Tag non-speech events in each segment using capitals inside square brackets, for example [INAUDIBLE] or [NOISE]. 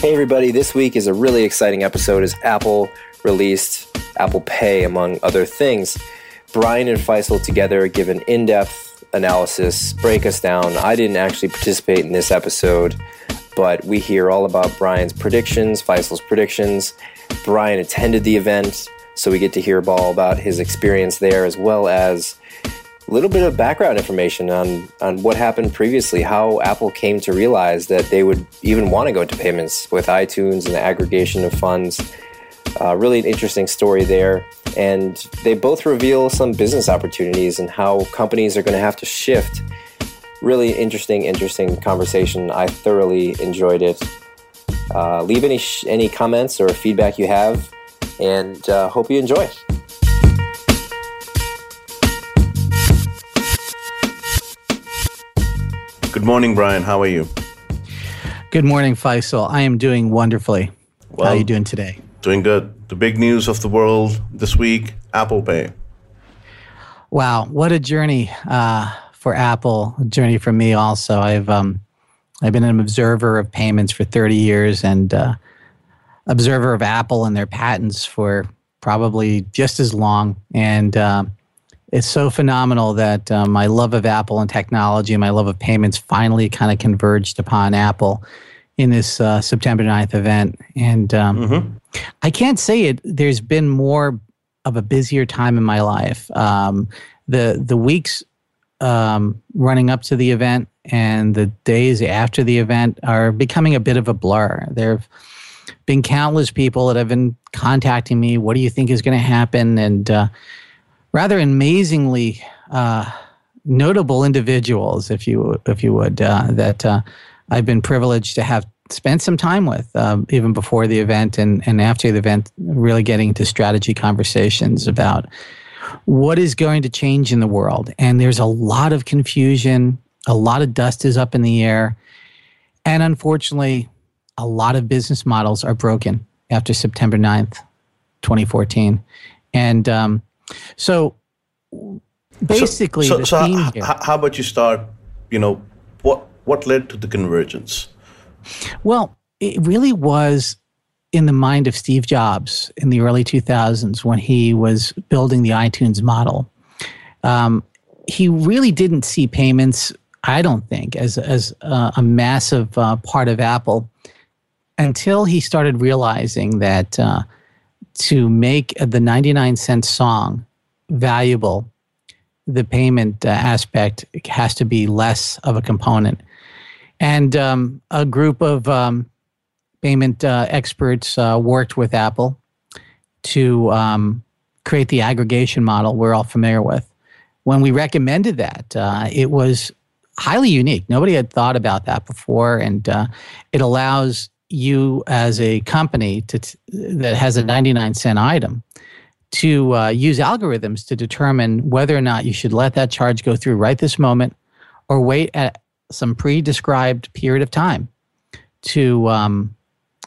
Hey everybody, this week is a really exciting episode as Apple released Apple Pay, among other things. Brian and Faisal together give an in depth analysis, break us down. I didn't actually participate in this episode, but we hear all about Brian's predictions, Faisal's predictions. Brian attended the event, so we get to hear all about his experience there as well as a little bit of background information on, on what happened previously, how Apple came to realize that they would even want to go into payments with iTunes and the aggregation of funds. Uh, really an interesting story there. And they both reveal some business opportunities and how companies are going to have to shift. Really interesting, interesting conversation. I thoroughly enjoyed it. Uh, leave any, sh- any comments or feedback you have, and uh, hope you enjoy. Good morning, Brian. How are you? Good morning, Faisal. I am doing wonderfully. Well, How are you doing today? Doing good. The big news of the world this week Apple Pay. Wow, what a journey uh, for Apple. A journey for me also. I've um, I've been an observer of payments for 30 years and uh, observer of Apple and their patents for probably just as long. And uh, it's so phenomenal that uh, my love of Apple and technology and my love of payments finally kind of converged upon Apple in this uh, September 9th event. And um, I can't say it, there's been more of a busier time in my life. Um, the, the weeks um, running up to the event and the days after the event are becoming a bit of a blur. There have been countless people that have been contacting me. What do you think is going to happen? And uh, rather amazingly uh, notable individuals, if you if you would, uh, that uh, I've been privileged to have spent some time with, um, even before the event and and after the event, really getting into strategy conversations about what is going to change in the world. And there's a lot of confusion, a lot of dust is up in the air, and unfortunately, a lot of business models are broken after September 9th, 2014. And um, so basically, so, the so theme h- here. how about you start? You know, what what led to the convergence? Well, it really was in the mind of Steve Jobs in the early 2000s when he was building the iTunes model. Um, he really didn't see payments, I don't think, as, as uh, a massive uh, part of Apple until he started realizing that uh, to make the 99 cent song valuable, the payment uh, aspect has to be less of a component. And um, a group of um, payment uh, experts uh, worked with Apple to um, create the aggregation model we're all familiar with. When we recommended that, uh, it was highly unique. Nobody had thought about that before, and uh, it allows you as a company to that has a 99 cent item to uh, use algorithms to determine whether or not you should let that charge go through right this moment or wait at some pre-described period of time to um,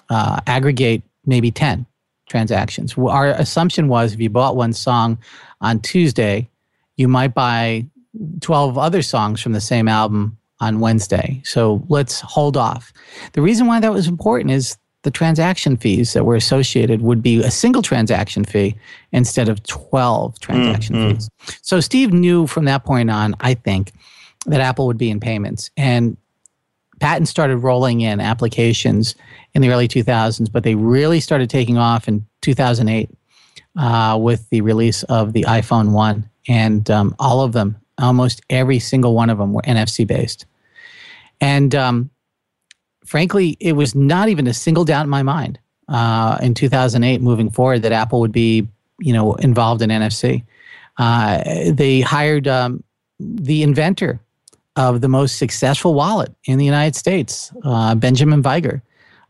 uh, aggregate maybe 10 transactions. Our assumption was if you bought one song on Tuesday, you might buy 12 other songs from the same album on Wednesday. So let's hold off. The reason why that was important is the transaction fees that were associated would be a single transaction fee instead of 12 transaction Mhm. fees. So Steve knew from that point on, I think, that Apple would be in payments. And patents started rolling in applications in the early 2000s, but they really started taking off in 2008 uh, with the release of the iPhone 1. And um, all of them, almost every single one of them, were NFC based. And um, frankly, it was not even a single doubt in my mind uh, in 2008 moving forward that Apple would be, you know, involved in NFC. Uh, they hired um, the inventor of the most successful wallet in the United States, uh, Benjamin Vigier.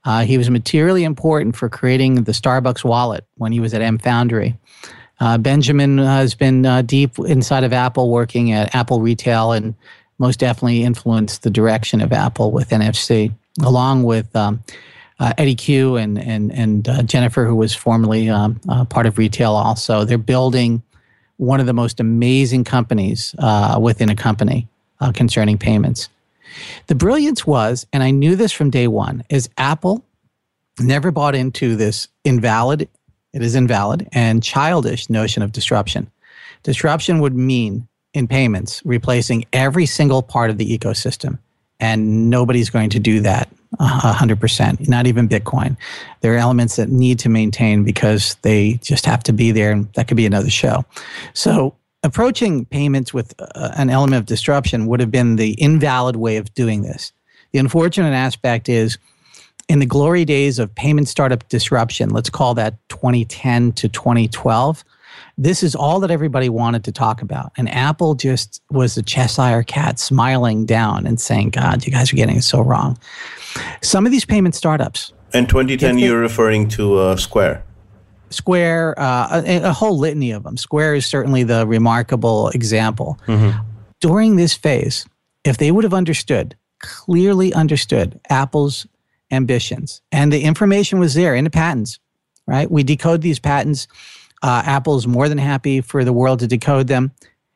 Uh, he was materially important for creating the Starbucks wallet when he was at mFoundry. Uh, Benjamin has been uh, deep inside of Apple, working at Apple Retail, and most definitely influenced the direction of Apple with NFC, along with um, uh, Eddy Cue and and and uh, Jennifer, who was formerly um, uh, part of retail. Also, they're building one of the most amazing companies uh, within a company uh, concerning payments. The brilliance was, and I knew this from day one, is Apple never bought into this invalid, it is invalid, and childish notion of disruption. Disruption would mean in payments replacing every single part of the ecosystem. And nobody's going to do that uh, 100%, not even Bitcoin. There are elements that need to maintain because they just have to be there, and that could be another show. So, approaching payments with uh, an element of disruption would have been the invalid way of doing this. The unfortunate aspect is in the glory days of payment startup disruption, let's call that 2010 to 2012, this is all that everybody wanted to talk about. And Apple just was a Cheshire cat smiling down and saying, God, you guys are getting it so wrong. Some of these payment startups, In 2010, they- you're referring to uh, Square. Square, uh, a, a whole litany of them. Square is certainly the remarkable example. During this phase, if they would have understood, clearly understood Apple's ambitions, and the information was there in the patents, right? We decode these patents. Uh, Apple's more than happy for the world to decode them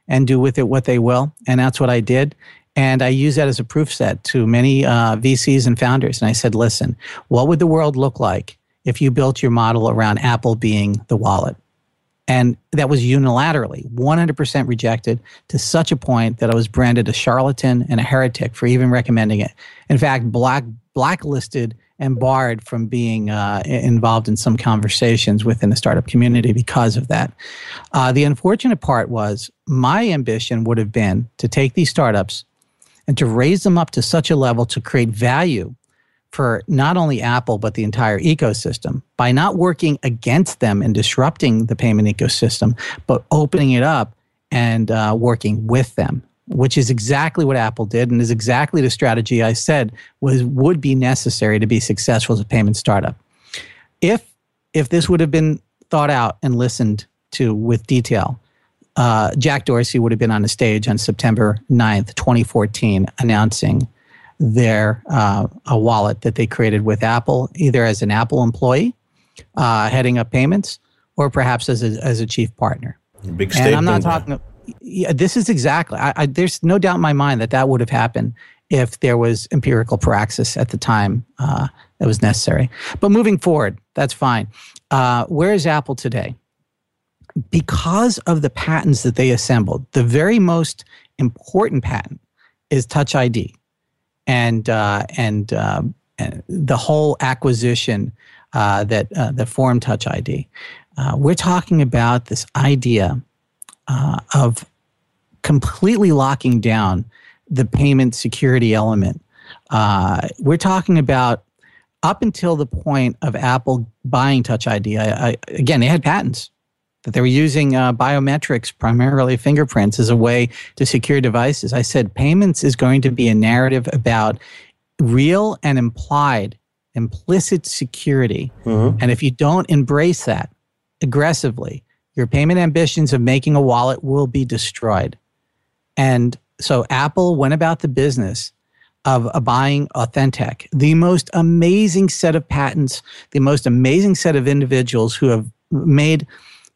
and do with it what they will. And that's what I did. And I use that as a proof set to many uh, VCs and founders. And I said, listen, what would the world look like if you built your model around Apple being the wallet? And that was unilaterally 100% rejected to such a point that I was branded a charlatan and a heretic for even recommending it. In fact, black, blacklisted and barred from being uh, involved in some conversations within the startup community because of that. Uh, the unfortunate part was my ambition would have been to take these startups and to raise them up to such a level to create value for not only Apple, but the entire ecosystem by not working against them and disrupting the payment ecosystem, but opening it up and uh, working with them, which is exactly what Apple did and is exactly the strategy I said was would be necessary to be successful as a payment startup. If if this would have been thought out and listened to with detail, uh, Jack Dorsey would have been on the stage on September 9th, 2014, announcing their uh, a wallet that they created with Apple, either as an Apple employee uh, heading up payments, or perhaps as a, as a chief partner. Big And. I'm not talking. Yeah, this is exactly. I, I, there's no doubt in my mind that that would have happened if there was empirical praxis at the time uh, that was necessary. But moving forward, that's fine. Uh, where is Apple today? Because of the patents that they assembled, the very most important patent is Touch ID, and uh, and, uh, and the whole acquisition uh, that uh, that formed Touch ID. We're talking about this idea uh, of completely locking down the payment security element. Uh, we're talking about up until the point of Apple buying Touch ID. I, I, again, they had patents that they were using uh, biometrics, primarily fingerprints, as a way to secure devices. I said payments is going to be a narrative about real and implied, implicit security. And if you don't embrace that aggressively, your payment ambitions of making a wallet will be destroyed. And so Apple went about the business of buying AuthenTec, the most amazing set of patents, the most amazing set of individuals who have made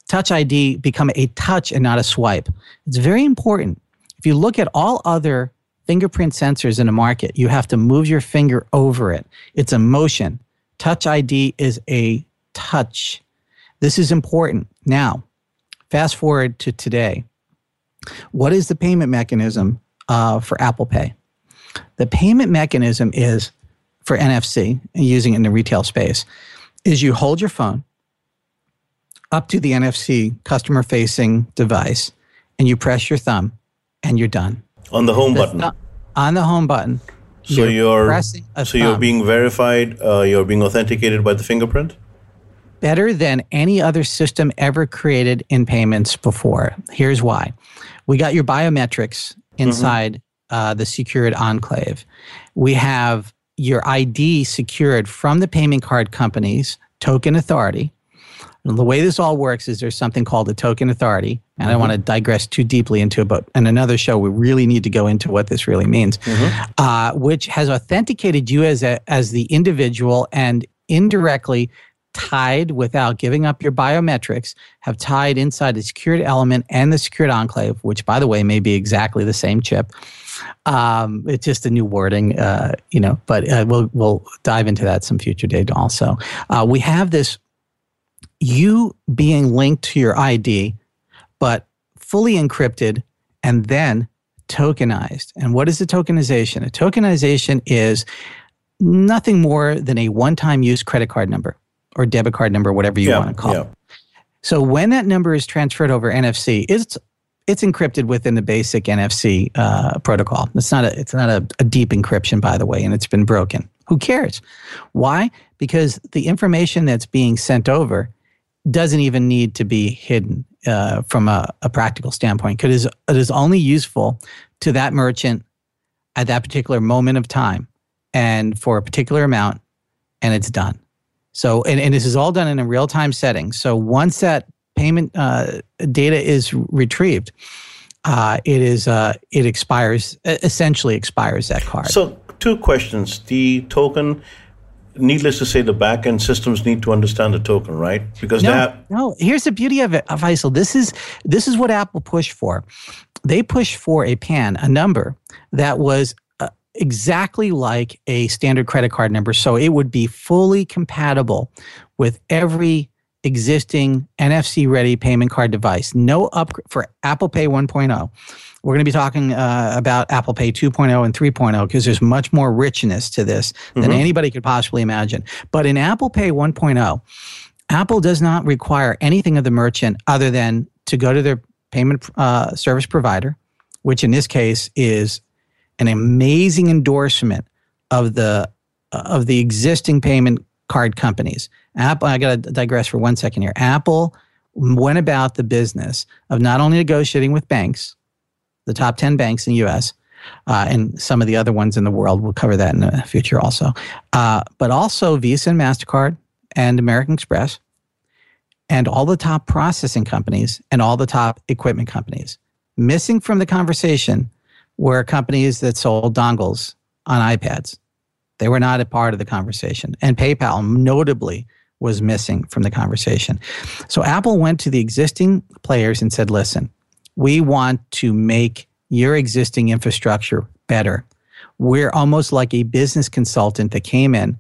Touch ID become a touch and not a swipe. It's very important. If you look at all other fingerprint sensors in the market, you have to move your finger over it. It's a motion. Touch ID is a touch. This is important. Now, fast forward to today. What is the payment mechanism uh, for Apple Pay? The payment mechanism is for NFC, using it in the retail space, is you hold your phone up to the NFC customer facing device and you press your thumb and you're done. On the home The button. thu- on the home button. so you're, a so you're being verified, uh, you're being authenticated by the fingerprint? Better than any other system ever created in payments before. Here's why. We got your biometrics inside uh, the secured enclave. We have your ID secured from the payment card companies, token authority. And the way this all works is there's something called a token authority. And I don't want to digress too deeply into it, but in another show, we really need to go into what this really means, uh, which has authenticated you as, a, as the individual and indirectly tied without giving up your biometrics, have tied inside the secured element and the secured enclave, which, by the way, may be exactly the same chip. Um, it's just a new wording, uh, you know, but uh, we'll, we'll dive into that some future date also. Uh, we have this you being linked to your ID, but fully encrypted and then tokenized. And what is a tokenization? A tokenization is nothing more than a one time use credit card number or debit card number, whatever you yeah, want to call yeah. it. So when that number is transferred over NFC, it's it's encrypted within the basic NFC uh, protocol. It's not a it's not a, a deep encryption, by the way, and it's been broken. Who cares? Why? Because the information that's being sent over doesn't even need to be hidden uh, from a, a practical standpoint. Because it is, it is only useful to that merchant at that particular moment of time and for a particular amount, and it's done. So, and, and this is all done in a real time setting. So, once that payment uh, data is retrieved, uh, it is uh, it expires essentially expires that card. So, two questions. The token, needless to say, the backend systems need to understand the token, right? Because no, have, no. Here's the beauty of it, Faisal. This is this is what Apple pushed for. They pushed for a PAN, a number that was exactly like a standard credit card number, so it would be fully compatible with every existing NFC ready payment card device. No upgrade for Apple Pay 1.0. We're going to be talking uh, about Apple Pay 2.0 and 3.0 because there's much more richness to this than anybody could possibly imagine. But in Apple Pay 1.0, Apple does not require anything of the merchant other than to go to their payment uh, service provider, which in this case is an amazing endorsement of the of the existing payment card companies. Apple, I got to digress for one second here. Apple went about the business of not only negotiating with banks, the top 10 banks in the US, uh, and some of the other ones in the world. We'll cover that in the future also. Uh, but also Visa and MasterCard and American Express and all the top processing companies and all the top equipment companies. Missing from the conversation were companies that sold dongles on iPads. They were not a part of the conversation. And PayPal, notably, was missing from the conversation. So Apple went to the existing players and said, listen, we want to make your existing infrastructure better. We're almost like a business consultant that came in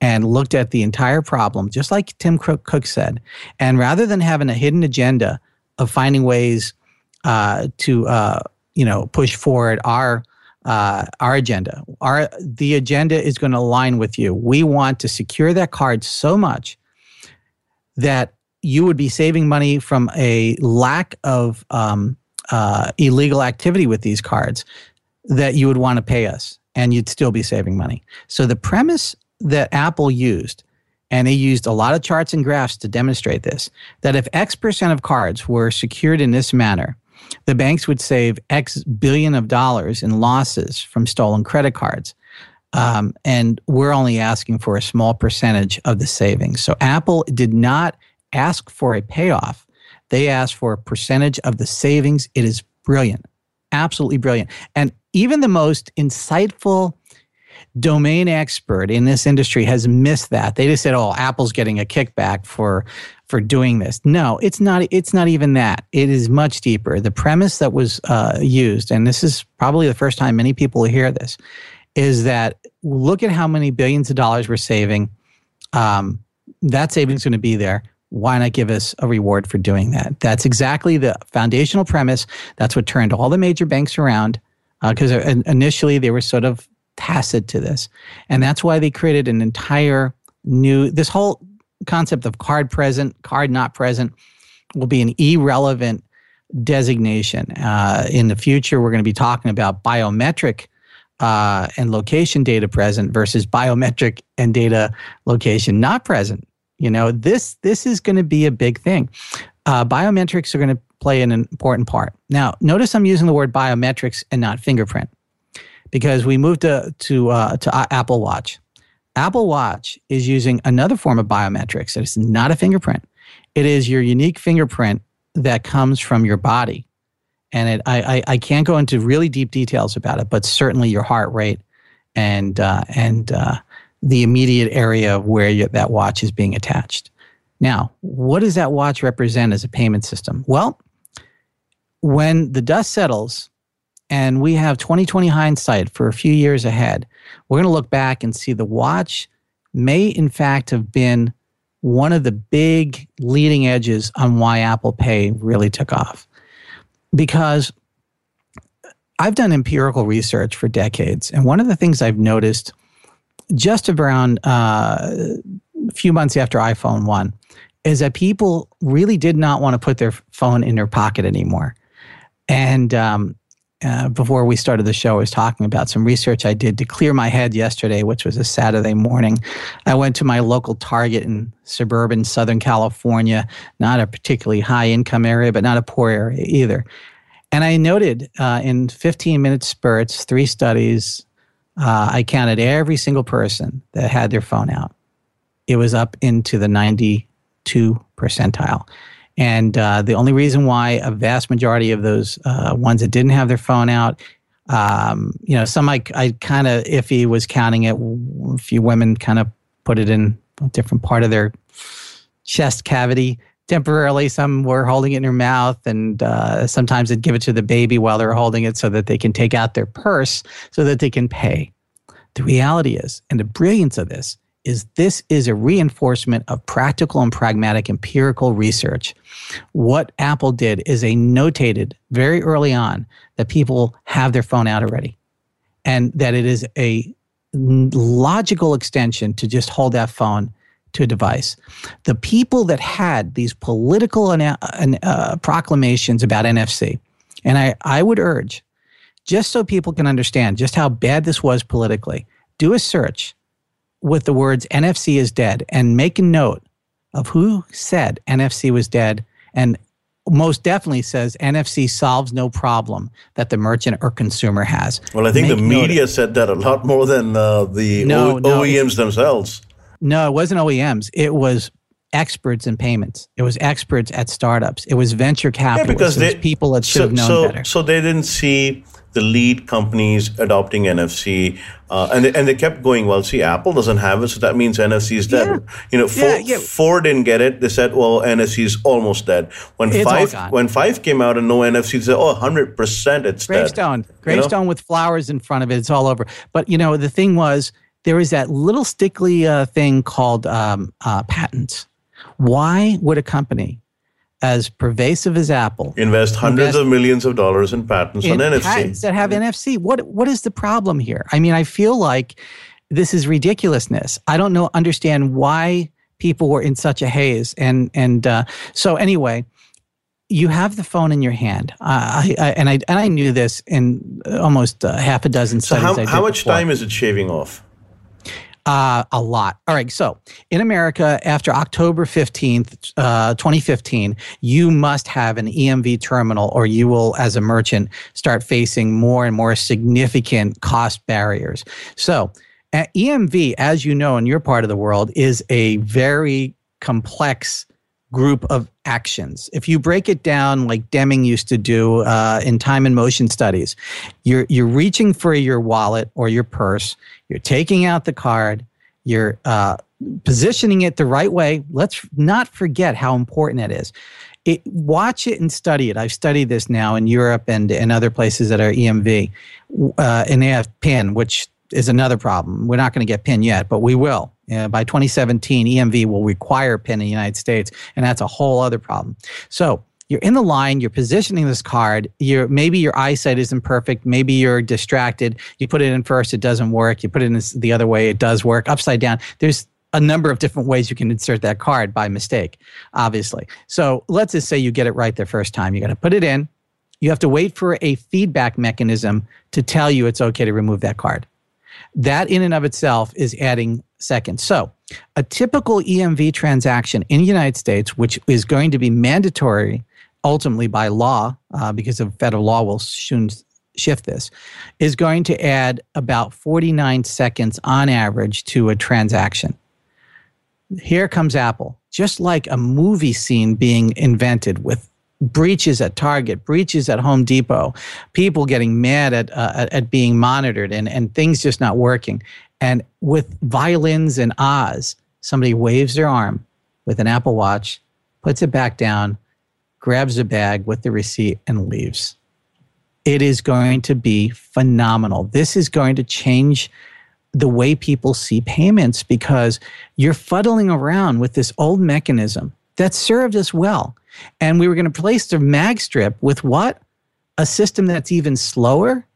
and looked at the entire problem, just like Tim Cook said. And rather than having a hidden agenda of finding ways uh, to, uh, you know, push forward our uh, our agenda, our the agenda is going to align with you. We want to secure that card so much that you would be saving money from a lack of um, uh, illegal activity with these cards that you would want to pay us and you'd still be saving money. So the premise that Apple used, and they used a lot of charts and graphs to demonstrate this, that if X percent of cards were secured in this manner, the banks would save X billion of dollars in losses from stolen credit cards. Um, and we're only asking for a small percentage of the savings. So Apple did not ask for a payoff. They asked for a percentage of the savings. It is brilliant, absolutely brilliant. And even the most insightful domain expert in this industry has missed that. They just said, "Oh, Apple's getting a kickback for for doing this." No, it's not. It's not even that. It is much deeper. The premise that was uh, used, and this is probably the first time many people hear this, is that look at how many billions of dollars we're saving Um, that savings going to be there. Why not give us a reward for doing that? That's exactly the foundational premise. That's what turned all the major banks around because uh, initially they were sort of tacit to this. And that's why they created an entire new, this whole concept of card present, card not present will be an irrelevant designation. Uh, in the future, we're going to be talking about biometric uh, and location data present versus biometric and data location not present. You know, this this is going to be a big thing. Uh, biometrics are going to play an important part. Now, notice I'm using the word biometrics and not fingerprint because we moved to to uh, to Apple Watch. Apple Watch is using another form of biometrics. It's not a fingerprint. It is your unique fingerprint that comes from your body. And it, I, I, I can't go into really deep details about it, but certainly your heart rate and, uh, and uh, the immediate area of where you, that watch is being attached. Now, what does that watch represent as a payment system? Well, when the dust settles and we have 2020 hindsight for a few years ahead, we're going to look back and see the watch may, in fact, have been one of the big leading edges on why Apple Pay really took off. Because I've done empirical research for decades, and one of the things I've noticed just around uh, a few months after iPhone 1 is that people really did not want to put their phone in their pocket anymore. And um, uh, before we started the show, I was talking about some research I did to clear my head yesterday, which was a Saturday morning. I went to my local Target in suburban Southern California, not a particularly high income area, but not a poor area either. And I noted uh, in 15 minute spurts, three studies, uh, I counted every single person that had their phone out. It was up into the 92 percentile. And uh, the only reason why a vast majority of those uh, ones that didn't have their phone out, um, you know, some I, I kind of iffy was counting it. A few women kind of put it in a different part of their chest cavity temporarily. Some were holding it in their mouth, and uh, sometimes they'd give it to the baby while they're holding it so that they can take out their purse so that they can pay. The reality is, and the brilliance of this, is this is a reinforcement of practical and pragmatic empirical research. What Apple did is they notated very early on that people have their phone out already and that it is a logical extension to just hold that phone to a device. The people that had these political uh, uh, proclamations about NFC, and I, I would urge, just so people can understand just how bad this was politically, do a search with the words NFC is dead and make a note of who said NFC was dead and most definitely says NFC solves no problem that the merchant or consumer has. Well, I think make the media said that a lot more than uh, the no, o- no, OEMs themselves. No, it wasn't OEMs. It was experts in payments. It was experts at startups. It was venture capitalists. Yeah, because they, people that should so, have known so, better. So they didn't see the lead companies adopting NFC, uh, and they, and they kept going. Well, see, Apple doesn't have it, so that means NFC is dead. Yeah. You know, Ford, yeah, yeah. Ford, didn't get it. They said, well, NFC is almost dead. When it's five when five came out and no NFC, they said, oh, 100 percent, it's gravestone, dead. gravestone you know? with flowers in front of it. It's all over. But you know, the thing was, there was that little stickly uh, thing called um, uh, patents. Why would a company as pervasive as Apple invest hundreds invest of millions of dollars in patents in on NFC patents that have NFC. What what is the problem here? I mean, I feel like this is ridiculousness. I don't know understand why people were in such a haze. And and uh, so anyway, you have the phone in your hand. I, I, and I and I knew this in almost uh, half a dozen so studies. how, how much before. time is it shaving off? Uh, a lot. All right. So in America, after October 15th, uh, 2015, you must have an EMV terminal or you will, as a merchant, start facing more and more significant cost barriers. So EMV, as you know in your part of the world, is a very complex group of actions. If you break it down like Deming used to do uh, in time and motion studies, you're, you're reaching for your wallet or your purse, you're taking out the card, you're uh, positioning it the right way. Let's not forget how important it is. It, watch it and study it. I've studied this now in Europe and, and other places that are EMV, uh, and they have PIN, which is another problem. We're not going to get PIN yet, but we will Uh, by 2017, EMV will require PIN in the United States, and that's a whole other problem. So you're in the line, you're positioning this card. You're maybe your eyesight isn't perfect, maybe you're distracted. You put it in first, it doesn't work. You put it in the other way, it does work. Upside down. There's a number of different ways you can insert that card by mistake, obviously. So let's just say you get it right the first time. You got to put it in. You have to wait for a feedback mechanism to tell you it's okay to remove that card. That in and of itself is adding seconds. So, a typical EMV transaction in the United States, which is going to be mandatory ultimately by law, uh, because of federal law will soon shift this, is going to add about 49 seconds on average to a transaction. Here comes Apple, just like a movie scene being invented with breaches at Target, breaches at Home Depot, people getting mad at, uh, at being monitored and, and things just not working. And with violins and ahs, somebody waves their arm with an Apple Watch, puts it back down, grabs a bag with the receipt, and leaves. It is going to be phenomenal. This is going to change the way people see payments because you're fuddling around with this old mechanism that served us well. And we were going to replace the mag strip with what? A system that's even slower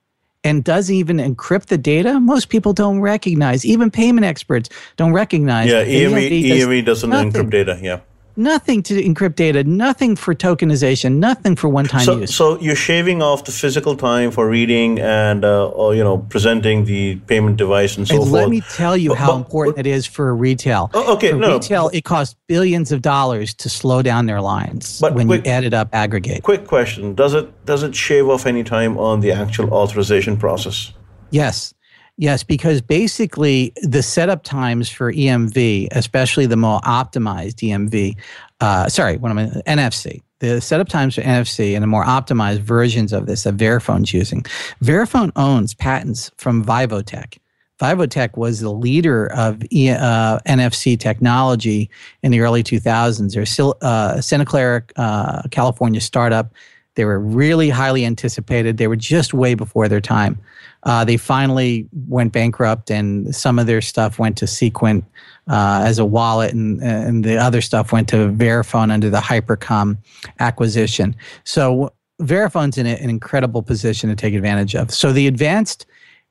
and doesn't even encrypt the data. Most people don't recognize, even payment experts don't recognize. Yeah, EMV, EMV doesn't nothing. encrypt data. Yeah nothing to encrypt data, nothing for tokenization, nothing for one-time so, use. So you're shaving off the physical time for reading and uh, or, you know presenting the payment device and so and forth. Let me tell you but, how but, important but, it is for retail. Oh, okay, for no, retail it costs billions of dollars to slow down their lines but when quick, you add it up, aggregate. Quick question: Does it does it shave off any time on the actual authorization process? Yes. Yes, because basically the setup times for EMV, especially the more optimized EMV, uh, sorry, what am I, NFC, the setup times for NFC and the more optimized versions of this that Verifone's using. Verifone owns patents from Vivotech. Vivotech was the leader of e, uh, NFC technology in the early 2000s. They're still uh, Santa Clara, uh, California startup. They were really highly anticipated. They were just way before their time. Uh, they finally went bankrupt, and some of their stuff went to Sequent uh, as a wallet, and, and the other stuff went to Verifone under the Hypercom acquisition. So Verifone's in an incredible position to take advantage of. So the advanced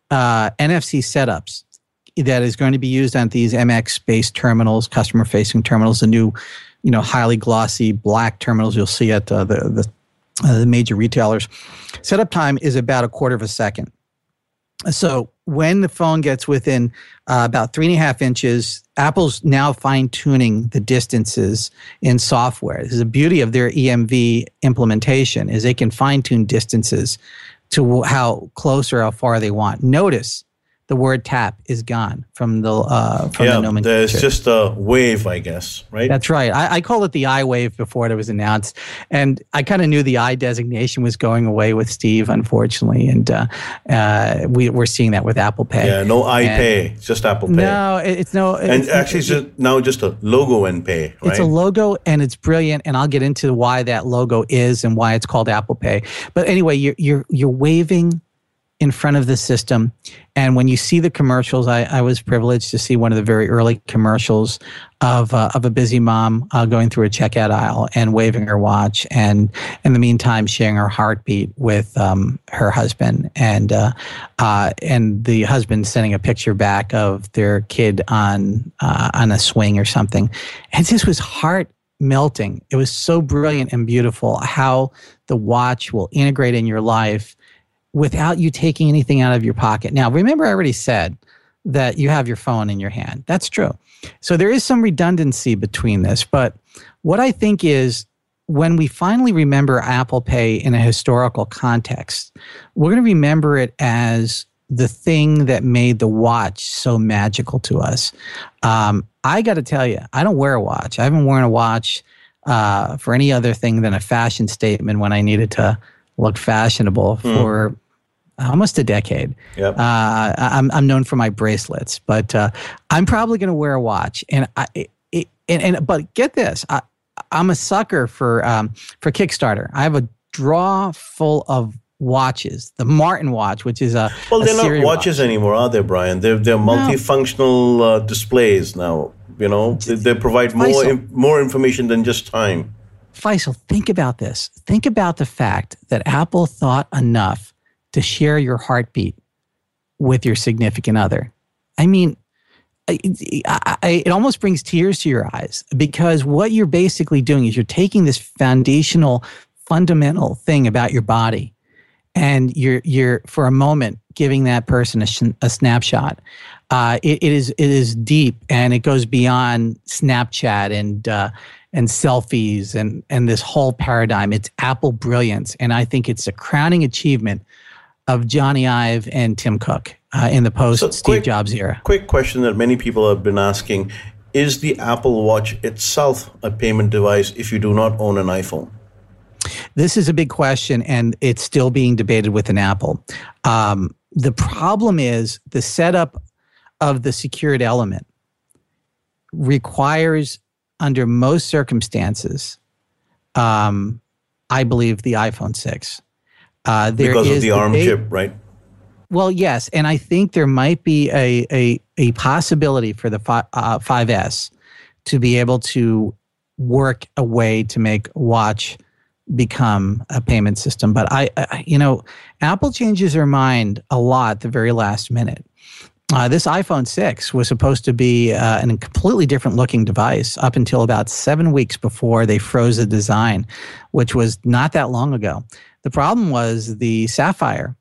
uh, NFC setups that is going to be used on these MX-based terminals, customer-facing terminals, the new, you know, highly glossy black terminals you'll see at uh, the the, uh, the major retailers. Setup time is about a quarter of a second. So when the phone gets within uh, about three and a half inches, Apple's now fine tuning the distances in software. This is the beauty of their EMV implementation is they can fine tune distances to how close or how far they want. Notice the word tap is gone from the uh, from yeah, the nomenclature. There's just a wave, I guess, right? That's right. I, I call it the I wave before it was announced, and I kind of knew the I designation was going away with Steve, unfortunately, and uh, uh, we we're seeing that with Apple Pay. Yeah, no I and Pay, just Apple Pay. No, it's no. It's, and actually, it's, just now just a logo and Pay. Right? It's a logo, and it's brilliant, and I'll get into why that logo is and why it's called Apple Pay. But anyway, you're you're you're waving in front of the system. And when you see the commercials, I, I was privileged to see one of the very early commercials of, uh, of a busy mom uh, going through a checkout aisle and waving her watch, and in the meantime, sharing her heartbeat with um, her husband, and uh, uh and the husband sending a picture back of their kid on uh, on a swing or something. And this was heart melting. It was so brilliant and beautiful how the watch will integrate in your life without you taking anything out of your pocket. Now, remember, I already said that you have your phone in your hand. That's true. So there is some redundancy between this. But what I think is when we finally remember Apple Pay in a historical context, we're going to remember it as the thing that made the watch so magical to us. Um, I got to tell you, I don't wear a watch. I haven't worn a watch uh, for any other thing than a fashion statement when I needed to look fashionable mm. for almost a decade. Yep. Uh, I'm, I'm known for my bracelets, but uh, I'm probably going to wear a watch. And I, it, and, and but get this, I, I'm a sucker for um, for Kickstarter. I have a draw full of watches, the Martian watch, which is a well, they're a not watches watch. anymore, are they, Brian? They're they're multifunctional uh, displays now. You know, they, they provide more more information than just time. Faisal, think about this. Think about the fact that Apple thought enough to share your heartbeat with your significant other. I mean, it, it almost brings tears to your eyes because what you're basically doing is you're taking this foundational, fundamental thing about your body, and you're you're for a moment giving that person a, a snapshot. Uh, it, it is it is deep and it goes beyond Snapchat and uh, and selfies and and this whole paradigm. It's Apple brilliance, and I think it's a crowning achievement of Jony Ive and Tim Cook uh, in the post so Steve quick, Jobs era. Quick question that many people have been asking: Is the Apple Watch itself a payment device if you do not own an iPhone? This is a big question, and it's still being debated within Apple. Um, the problem is the setup of the secured element requires, under most circumstances, um, I believe the iPhone 6. Uh, because of the ARM chip, right? Well, yes, and I think there might be a a, a possibility for the fi- uh, 5S to be able to work a way to make watch become a payment system. But I, I you know, Apple changes their mind a lot the very last minute. Uh, this iPhone 6 was supposed to be uh, a completely different looking device up until about seven weeks before they froze the design, which was not that long ago. The problem was the Sapphire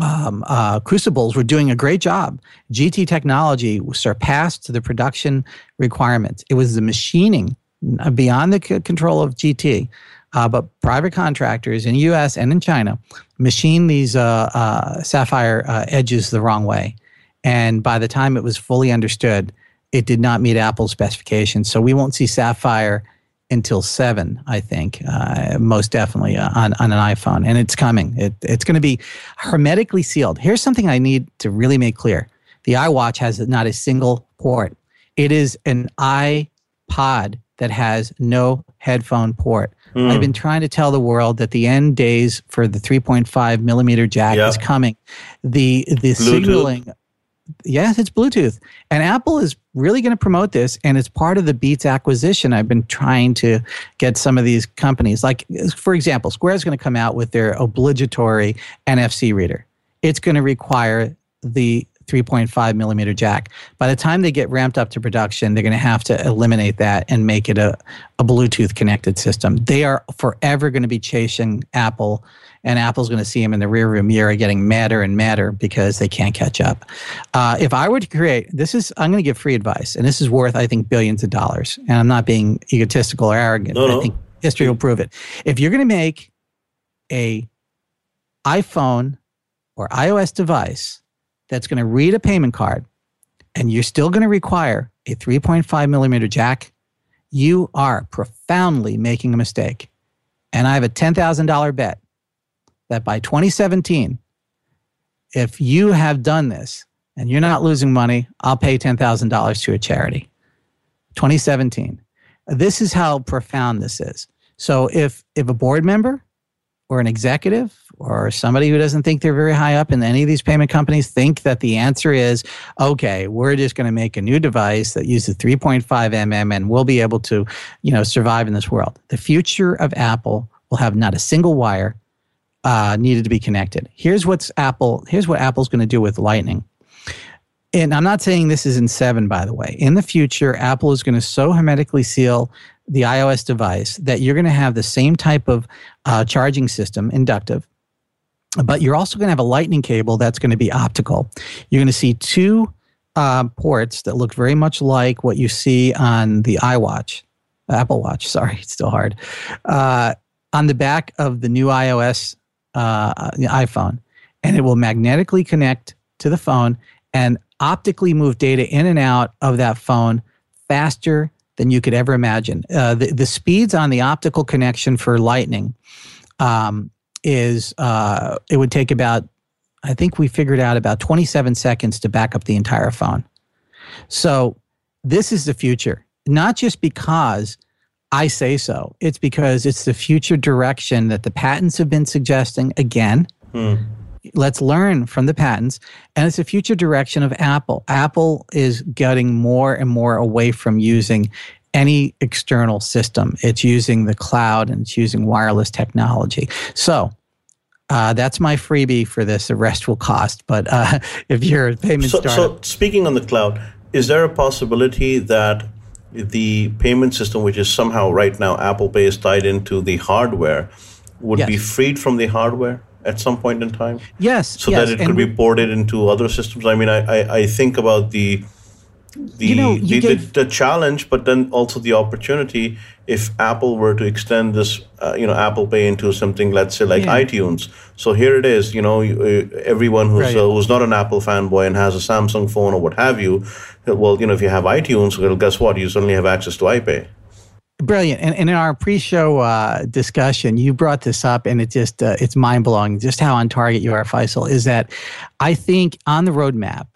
um, uh, crucibles were doing a great job. GT technology surpassed the production requirements. It was the machining uh, beyond the c- control of GT, uh, but private contractors in U.S. and in China machine these uh, uh, sapphire uh, edges the wrong way, and by the time it was fully understood, it did not meet Apple's specifications. So we won't see sapphire until seven, I think, uh, most definitely uh, on, on an iPhone. And it's coming. It, it's going to be hermetically sealed. Here's something I need to really make clear the iWatch has not a single port, it is an iPod that has no headphone port. Mm. I've been trying to tell the world that the end days for the 3.5 millimeter jack yep. is coming. The the Bluetooth. signaling Yes, it's Bluetooth. And Apple is really going to promote this. And it's part of the Beats acquisition. I've been trying to get some of these companies, like, for example, Square is going to come out with their obligatory NFC reader. It's going to require the 3.5 millimeter jack. By the time they get ramped up to production, they're going to have to eliminate that and make it a, a Bluetooth connected system. They are forever going to be chasing Apple and Apple's going to see them in the rear rearview mirror getting madder and madder because they can't catch up. Uh, if I were to create, this is, I'm going to give free advice, and this is worth, I think, billions of dollars. And I'm not being egotistical or arrogant. No, no. I think history will prove it. If you're going to make a iPhone or iOS device that's going to read a payment card, and you're still going to require a 3.5 millimeter jack, you are profoundly making a mistake. And I have a $10,000 bet that by 2017, if you have done this and you're not losing money, I'll pay $10,000 to a charity. 2017. This is how profound this is. So if if a board member or an executive or somebody who doesn't think they're very high up in any of these payment companies think that the answer is okay we're just going to make a new device that uses 3.5 mm and we'll be able to you know survive in this world the future of apple will have not a single wire uh, needed to be connected. Here's what's Apple. Here's what Apple's going to do with Lightning. And I'm not saying this is in seven, by the way. In the future, Apple is going to so hermetically seal the iOS device that you're going to have the same type of uh, charging system, inductive, but you're also going to have a lightning cable that's going to be optical. You're going to see two uh, ports that look very much like what you see on the iWatch, Apple Watch. [LAUGHS] Sorry, it's still hard. Uh, on the back of the new iOS uh, iPhone, and it will magnetically connect to the phone and optically move data in and out of that phone faster than you could ever imagine. Uh, the, the speeds on the optical connection for Lightning um, is uh, it would take about, I think we figured out about 27 seconds to back up the entire phone. So this is the future, not just because I say so. It's because it's the future direction that the patents have been suggesting again. Hmm. Let's learn from the patents. And it's the future direction of Apple. Apple is getting more and more away from using any external system. It's using the cloud and it's using wireless technology. So uh, that's my freebie for this. The rest will cost. But uh, [LAUGHS] if you're a payment so, startup, so speaking on the cloud, is there a possibility that the payment system, which is somehow right now Apple Pay is tied into the hardware, would yes. be freed from the hardware at some point in time? Yes. So yes. that it could be ported into other systems. I mean, I, I, I think about the the, you know, you the, gave... the, the, challenge, but then also the opportunity if Apple were to extend this, uh, you know, Apple Pay into something, let's say like yeah. iTunes. So here it is, you know, uh, everyone who's right. uh, who's not an Apple fanboy and has a Samsung phone or what have you, well, you know, if you have iTunes, well, guess what? You suddenly have access to iPay. Brilliant. And, and in our pre-show uh, discussion, you brought this up, and it just uh, it's mind blowing just how on target you are, Faisal. Is that I think on the roadmap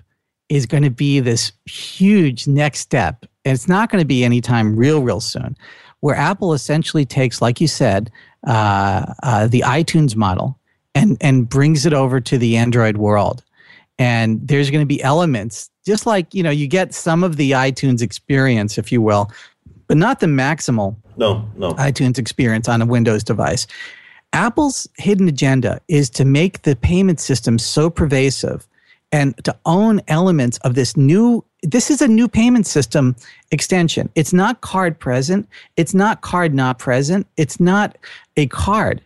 is going to be this huge next step. And it's not going to be anytime real, real soon, where Apple essentially takes, like you said, uh, uh, the iTunes model and, and brings it over to the Android world. And there's going to be elements, just like, you know, you get some of the iTunes experience, if you will, but not the maximal no, no. iTunes experience on a Windows device. Apple's hidden agenda is to make the payment system so pervasive and to own elements of this new this is a new payment system extension. It's not card present. It's not card not present. It's not a card.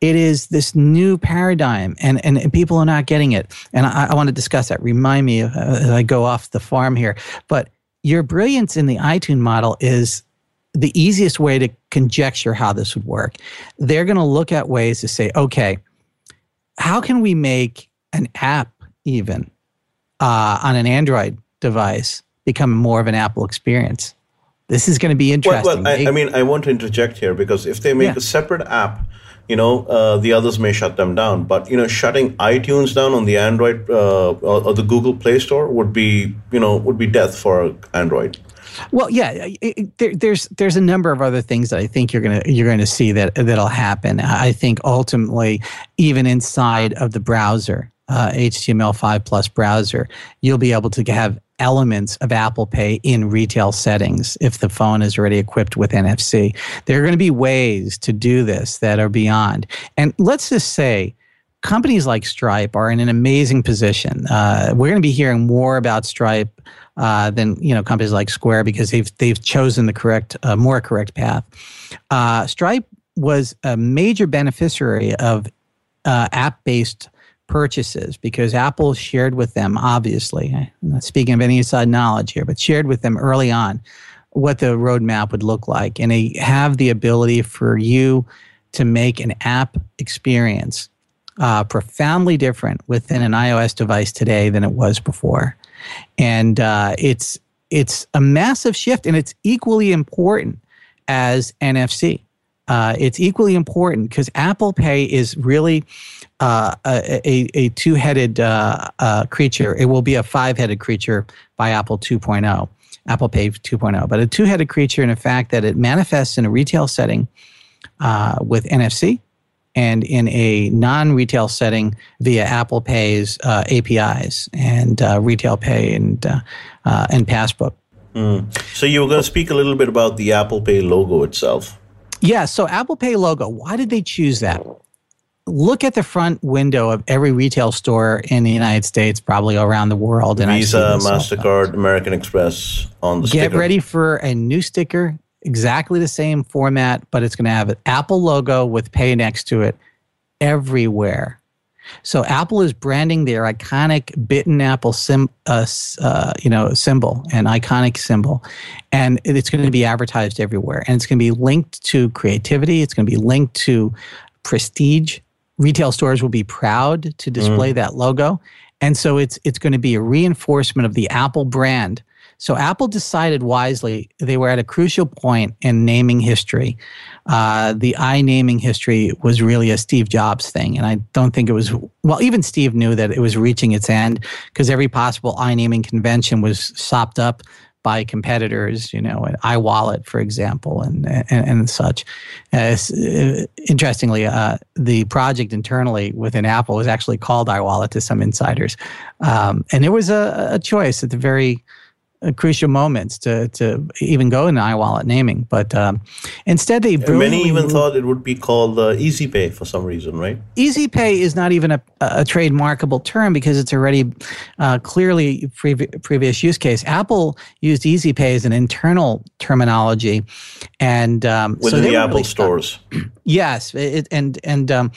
It is this new paradigm and, and, and people are not getting it. And i, I want to discuss that. Remind me uh, as i go off the farm here. But your brilliance in the itunes model is the easiest way to conjecture how this would work. They're going to look at ways to say okay how can we make an app even uh, on an Android device become more of an Apple experience. This is going to be interesting. Well, well I, I, mean, I want to interject here because if they make yeah. a separate app, you know, uh, the others may shut them down. But you know, shutting iTunes down on the Android uh, or, or, the Google Play Store would be, you know, would be death for Android. Well, yeah, it, it, there, there's there's a number of other things that I think you're gonna you're gonna see that that'll happen. I think ultimately, even inside of the browser, uh, HTML5 plus browser, you'll be able to have elements of Apple Pay in retail settings if the phone is already equipped with NFC. There are going to be ways to do this that are beyond. And let's just say, companies like Stripe are in an amazing position. Uh, we're going to be hearing more about Stripe uh, than you know companies like Square because they've they've chosen the correct, uh, more correct path. Uh, Stripe was a major beneficiary of uh, app-based purchases because Apple shared with them, obviously, I'm not speaking of any inside knowledge here, but shared with them early on what the roadmap would look like. And they have the ability for you to make an app experience uh, profoundly different within an iOS device today than it was before. And uh, it's, it's a massive shift, and it's equally important as NFC. Uh, it's equally important because Apple Pay is really uh, a, a, two headed uh, uh, creature. It will be a five headed creature by Apple 2.0, Apple Pay 2.0, but a two headed creature in the fact that it manifests in a retail setting uh, with NFC and in a non retail setting via Apple Pay's uh, APIs and retail pay and, and Passbook. Mm. So you were going to speak a little bit about the Apple Pay logo itself. Yeah, so Apple Pay logo, why did they choose that? Look at the front window of every retail store in the United States, probably around the world. And Visa, Mastercard, American Express on the Get sticker. ready for a new sticker, exactly the same format, but it's going to have an Apple logo with Pay next to it everywhere. So Apple is branding their iconic bitten apple sim, uh, uh, you know, symbol, an iconic symbol, and it's going to be advertised everywhere. And it's going to be linked to creativity. It's going to be linked to prestige retail stores will be proud to display mm. that logo. And so it's it's going to be a reinforcement of the Apple brand. So Apple decided wisely they were at a crucial point in naming history. Uh, the i naming history was really a Steve Jobs thing, and I don't think it was. Well, even Steve knew that it was reaching its end because every possible i naming convention was sopped up by competitors, you know, an iWallet, for example, and and, and such. Uh, uh, interestingly, uh, the project internally within Apple was actually called iWallet to some insiders, um, and it was a, a choice at the very crucial moments to to even go in iWallet naming. But um, instead, they many even moved. thought it would be called uh, Easy Pay for some reason, right? Easy Pay is not even a, a trademarkable term because it's already uh, clearly pre- previous use case. Apple used Easy Pay as an internal terminology, and um, within so the Apple really stores. [CLEARS THROAT] yes, it, and and um,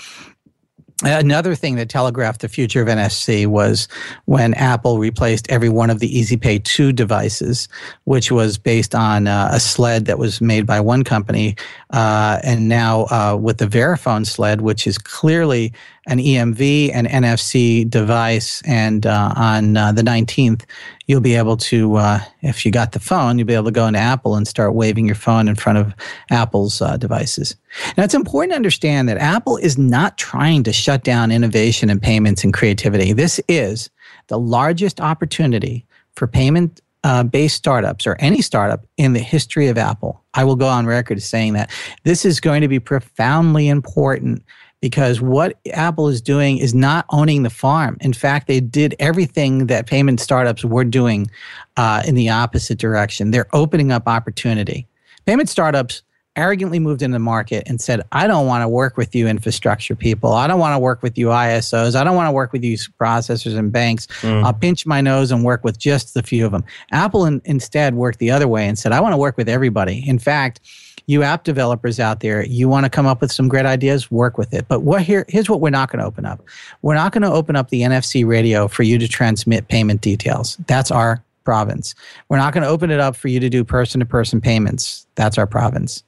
Another thing that telegraphed the future of NFC was when Apple replaced every one of the EasyPay 2 devices, which was based on uh, a sled that was made by one company. Uh, and now uh, with the Verifone sled, which is clearly an EMV and NFC device. And uh, on uh, the 19th, you'll be able to, uh, if you got the phone, you'll be able to go into Apple and start waving your phone in front of Apple's uh, devices. Now, it's important to understand that Apple is not trying to shut down innovation and payments and creativity. This is the largest opportunity for payment uh, based startups or any startup in the history of Apple. I will go on record as saying that this is going to be profoundly important because what Apple is doing is not owning the farm. In fact, they did everything that payment startups were doing uh, in the opposite direction. They're opening up opportunity. Payment startups arrogantly moved into the market and said, I don't want to work with you infrastructure people. I don't want to work with you ISOs. I don't want to work with you processors and banks. Mm. I'll pinch my nose and work with just the few of them. Apple in, instead worked the other way and said, I want to work with everybody. In fact, you app developers out there, you want to come up with some great ideas, work with it. But what here, here's what we're not going to open up. We're not going to open up the NFC radio for you to transmit payment details. That's our province. We're not going to open it up for you to do person to person payments. That's our province.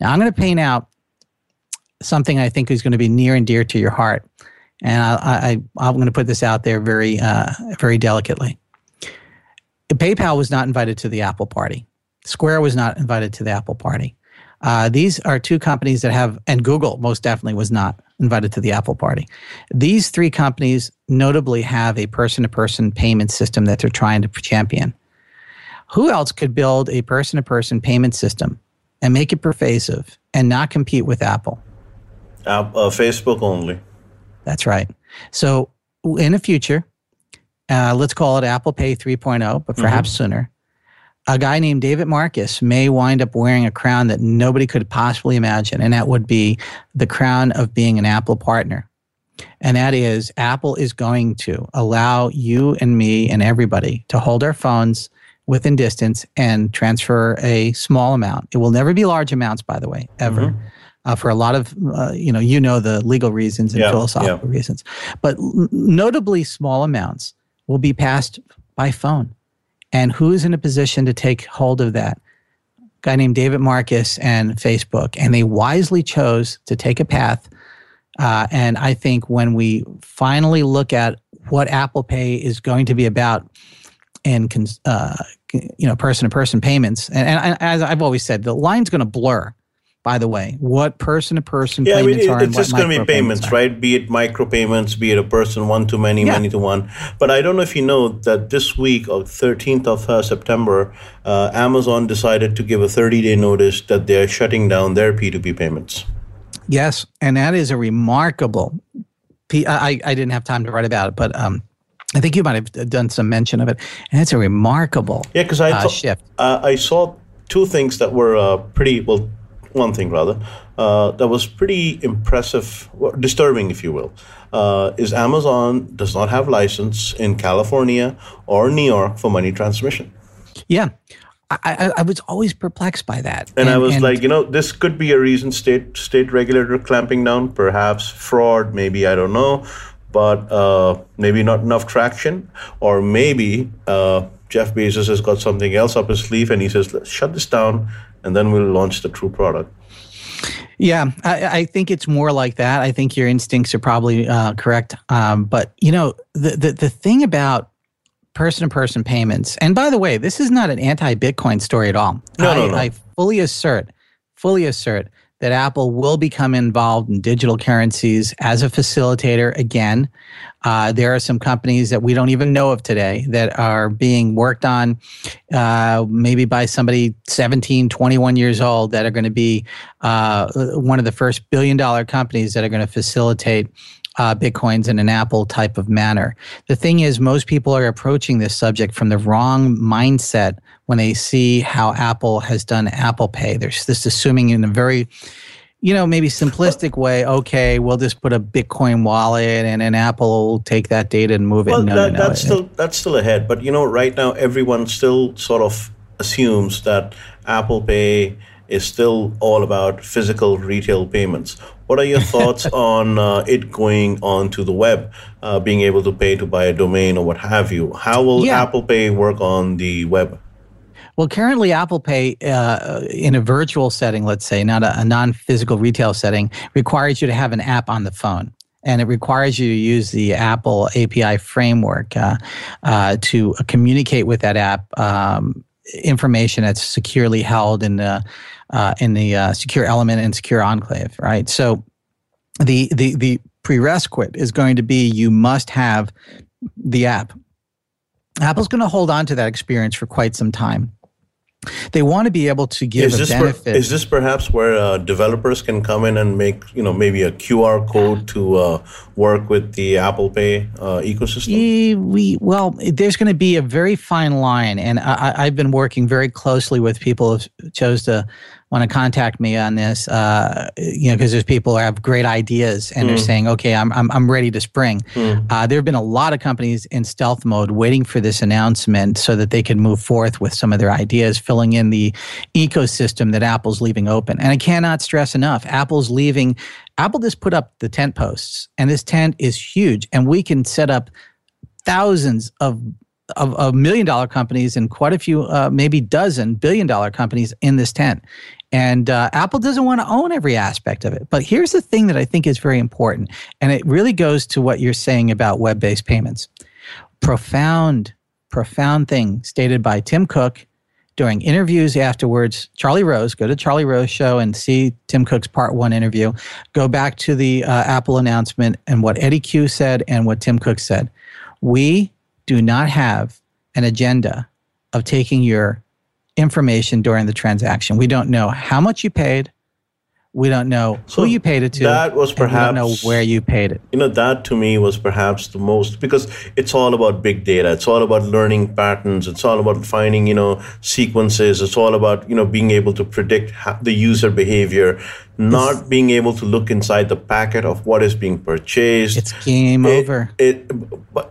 Now I'm going to paint out something I think is going to be near and dear to your heart. And I, I, am going to put this out there very, uh, very delicately. PayPal was not invited to the Apple party. Square was not invited to the Apple party. Uh, these are two companies that have, and Google most definitely was not invited to the Apple party. These three companies notably have a person to person payment system that they're trying to champion. Who else could build a person to person payment system and make it pervasive and not compete with Apple? Uh, uh, Facebook only. That's right. So in the future, uh, let's call it Apple Pay 3.0, but perhaps mm-hmm. sooner a guy named David Marcus may wind up wearing a crown that nobody could possibly imagine, and that would be the crown of being an Apple partner. And that is, Apple is going to allow you and me and everybody to hold our phones within distance and transfer a small amount. It will never be large amounts, by the way, ever. Mm-hmm. Uh, for a lot of, uh, you know, you know the legal reasons and yeah, philosophical yeah. reasons, but notably small amounts will be passed by phone. And who's in a position to take hold of that? A guy named David Marcus and Facebook. And they wisely chose to take a path. Uh, and I think when we finally look at what Apple Pay is going to be about and uh, you know person to person payments, and, and, as I've always said, the line's going to blur by the way, what person to person yeah, payments I mean, are. It's just going to be payments, right? Be it micro payments, be it a person one to many, yeah. many to one. But I don't know if you know that this week, of 13th of uh, September, uh, Amazon decided to give a 30 day notice that they are shutting down their P2P payments. Yes, and that is a remarkable. P- I, I didn't have time to write about it, but um, I think you might have done some mention of it, and it's a remarkable yeah, because I uh, shift. Uh, I saw two things that were uh, pretty well one thing rather, uh, that was pretty impressive, disturbing, if you will, uh, is Amazon does not have license in California or New York for money transmission. Yeah. I, I, I was always perplexed by that. And, and I was and like, you know, this could be a reason state state regulator clamping down, perhaps fraud, maybe, I don't know, but uh, maybe not enough traction, or maybe uh, Jeff Bezos has got something else up his sleeve and he says, let's shut this down and then we'll launch the true product. Yeah, I, I, think it's more like that. I think your instincts are probably uh, correct. Um, but you know, the, the the thing about person to person payments, and by the way, this is not an anti Bitcoin story at all. No, I, no, no. I fully assert, fully assert that Apple will become involved in digital currencies as a facilitator again. Uh, there are some companies that we don't even know of today that are being worked on, uh, maybe by somebody 17, 21 years old, that are going to be uh, one of the first billion dollar companies that are going to facilitate uh, bitcoins in an Apple type of manner. The thing is, most people are approaching this subject from the wrong mindset when they see how Apple has done Apple Pay. There's this assuming in a very you know, maybe simplistic way, okay, we'll just put a Bitcoin wallet and an Apple will take that data and move it. Well, no, that, no, no. that's still that's still ahead. But you know, right now everyone still sort of assumes that Apple Pay is still all about physical retail payments. What are your thoughts [LAUGHS] on uh, it going onto the web, uh, being able to pay to buy a domain or what have you? How will Yeah. Apple Pay work on the web? Well, currently, Apple Pay uh, in a virtual setting, let's say, not a, a non physical retail setting, requires you to have an app on the phone. And it requires you to use the Apple API framework uh, uh, to communicate with that app um, information that's securely held in the, uh, in the uh, secure element and secure enclave, right? So the, the, the prerequisite is going to be you must have the app. Apple's going to hold on to that experience for quite some time. They want to be able to give Is a this, per- benefit. is this perhaps where uh, developers can come in and make you know maybe a QR code to uh, work with the Apple Pay uh, ecosystem? We well, there's going to be a very fine line, and I, I- I've been working very closely with people who chose to want to contact me on this. Uh, you know, because there's people who have great ideas and they're Mm. saying, "Okay, I'm I'm, I'm ready to spring." Mm. Uh, there have been a lot of companies in stealth mode waiting for this announcement so that they can move forth with some of their ideas, filling in the ecosystem that Apple's leaving open. And I cannot stress enough, Apple's leaving. Apple just put up the tent posts, and this tent is huge, and we can set up thousands of of, of million dollar companies and quite a few, uh, maybe dozen billion dollar companies in this tent. And uh, Apple doesn't want to own every aspect of it. But here's the thing that I think is very important, and it really goes to what you're saying about web based payments. Profound, profound thing stated by Tim Cook during interviews afterwards. Charlie Rose, go to Charlie Rose show and see Tim Cook's part one interview. Go back to the uh, Apple announcement and what Eddy Cue said and what Tim Cook said. We do not have an agenda of taking your information during the transaction. We don't know how much you paid. We don't know So who you paid it to. that was and we don't know perhaps- where you paid it. You know, that to me was perhaps the most because it's all about big data. It's all about learning patterns. It's all about finding, you know, sequences. It's all about, you know, being able to predict the user behavior, not being able to look inside the packet of what is being purchased. It's game It- over. It,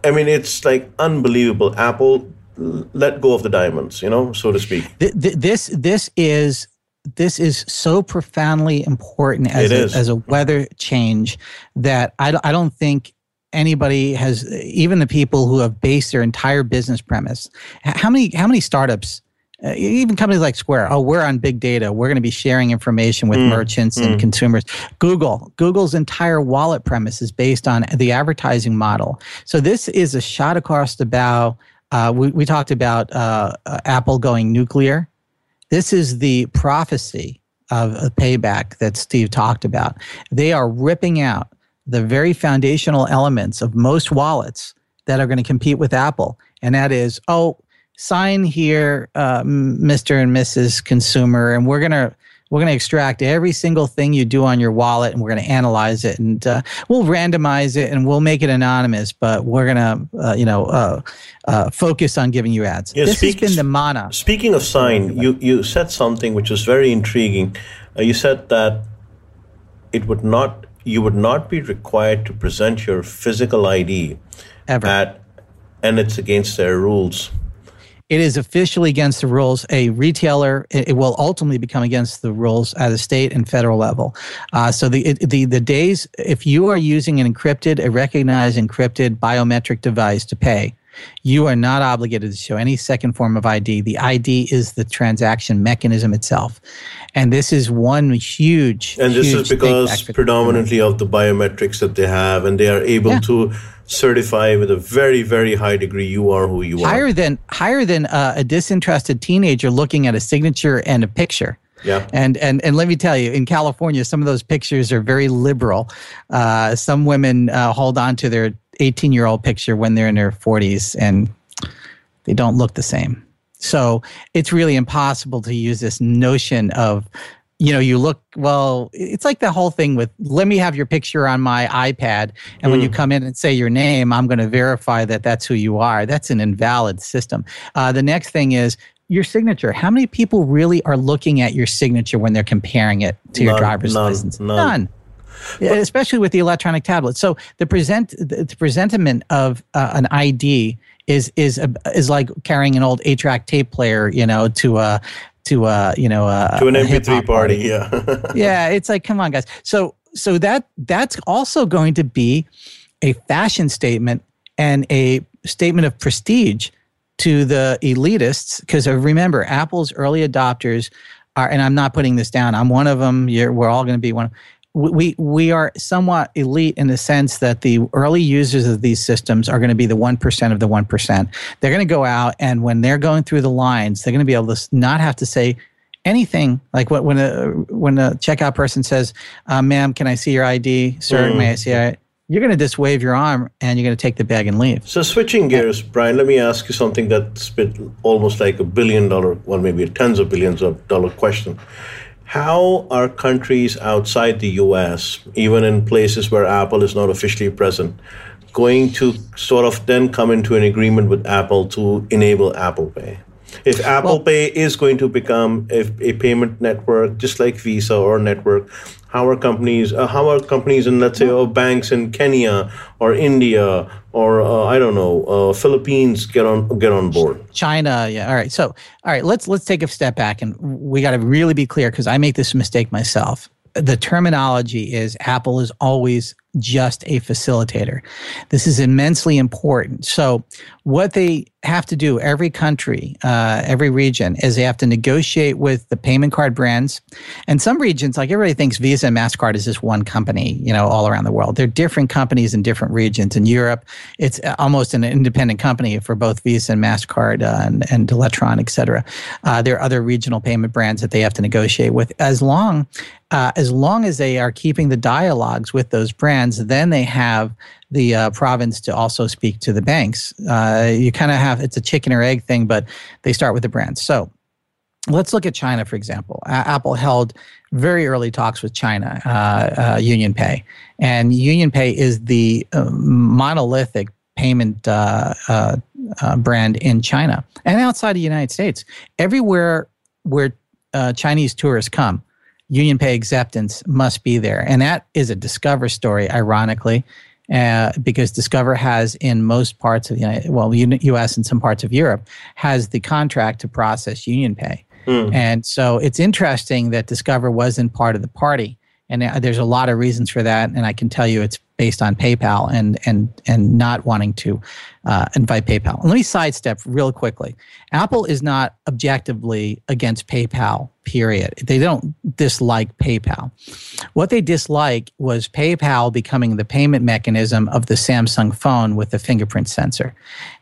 I mean, it's like unbelievable. Apple let go of the diamonds, you know, so to speak. Th- th- this this is this is so profoundly important as a, as a weather change that I, don't- I don't think anybody has even the people who have based their entire business premise how many how many startups uh, even companies like Square, oh, we're on big data. We're going to be sharing information with Mm, merchants and mm. consumers. Google, Google's entire wallet premise is based on the advertising model. So this is a shot across the bow. Uh, we, we talked about uh, uh, Apple going nuclear. This is the prophecy of a payback that Steve talked about. They are ripping out the very foundational elements of most wallets that are going to compete with Apple. And that is, oh, sign here, uh, Mr. and Mrs. Consumer, and we're going to we're going to extract every single thing you do on your wallet and we're going to analyze it and uh, we'll randomize it and we'll make it anonymous but we're going to uh, you know uh, uh, focus on giving you ads Yeah, this speak- has been the mana Speaking of sign, you, you said something which was very intriguing. Uh, you said that it would not you would not be required to present your physical ID Ever. at and it's against their rules. It is officially against the rules. A retailer, it, it will ultimately become against the rules at a state and federal level. Uh, so the it, the the days if you are using an encrypted, a recognized encrypted biometric device to pay, you are not obligated to show any second form of ID. The ID is the transaction mechanism itself, and this is one huge. And this huge is because predominantly of the biometrics that they have, and they are able Yeah. to certify with a very, very high degree you are who you are. higher than higher than uh, a disinterested teenager looking at a signature and a picture. Yeah. And and and let me tell you, in California, some of those pictures are very liberal. Uh, some women uh, hold on to their 18 year old picture when they're in their 40s, and they don't look the same. So it's really impossible to use this notion of you know, you look well. It's like the whole thing with let me have your picture on my iPad, and mm. when you hmm. come in and say your name, I'm going to verify that that's who you are. That's an invalid system. Uh, the next thing is your signature. How many people really are looking at your signature when they're comparing it to none, your driver's none, license? None. none. Especially with the electronic tablet. So the present the, the presentment of uh, an ID is is is like carrying an old eight track tape player, you know, to a to uh you know uh, to an MP3 party. party. Yeah, [LAUGHS] yeah. It's like, come on, guys. So so that that's also going to be a fashion statement and a statement of prestige to the elitists because remember apple's early adopters are and i'm not putting this down i'm one of them You're, we're all going to be one we we are somewhat elite in the sense that the early users of these systems are going to be the 1% of the 1%. They're going to go out and when they're going through the lines, they're going to be able to not have to say anything like what when a when a checkout person says, uh, "Ma'am, can I see your ID, sir? Mm. May I see it?" You're going to just wave your arm and you're going to take the bag and leave. So, switching gears, Brian, let me ask you something that's been almost like a billion dollar, well, maybe tens of billions of dollar question how are countries outside the US, even in places where Apple is not officially present, going to sort of then come into an agreement with Apple to enable Apple Pay? If Apple well, Pay is going to become a, a, payment network, just like Visa or network, how are companies? Uh, how are companies in let's say, oh, banks in Kenya or India or uh, I don't know, uh, Philippines get on get on board? China, yeah. All right. So, all right, let's let's take a step back and we got to really be clear because I make this mistake myself. The terminology is Apple is always just a facilitator. This is immensely important. So, what they have to do, every country, uh, every region, is they have to negotiate with the payment card brands. And some regions, like everybody thinks Visa and MasterCard is just one company, you know, all around the world. They're different companies in different regions. In Europe, it's almost an independent company for both Visa and MasterCard uh, and, and Electron, et cetera. Uh, there are other regional payment brands that they have to negotiate with. As long uh, as long as they are keeping the dialogues with those brands, then they have the uh, province to also speak to the banks. Uh, you kind of have it's a chicken or egg thing, but they start with the brands. So let's look at China, for example. Apple held very early talks with China, uh, uh Union Pay, and Union Pay is the uh, monolithic payment uh, brand in China and outside of the United States. Everywhere where Chinese tourists come, Union Pay acceptance must be there. And that is a Discover story, ironically, uh, because Discover has in most parts of the United, well, U.S. and some parts of Europe, has the contract to process Union Pay. Mm. And so it's interesting that Discover wasn't part of the party. And uh, there's a lot of reasons for that. And I can tell you it's based on PayPal and and and not wanting to uh, invite PayPal. And let me sidestep real quickly. Apple is not objectively against PayPal. Period. They don't dislike PayPal. What they dislike was PayPal becoming the payment mechanism of the Samsung phone with the fingerprint sensor,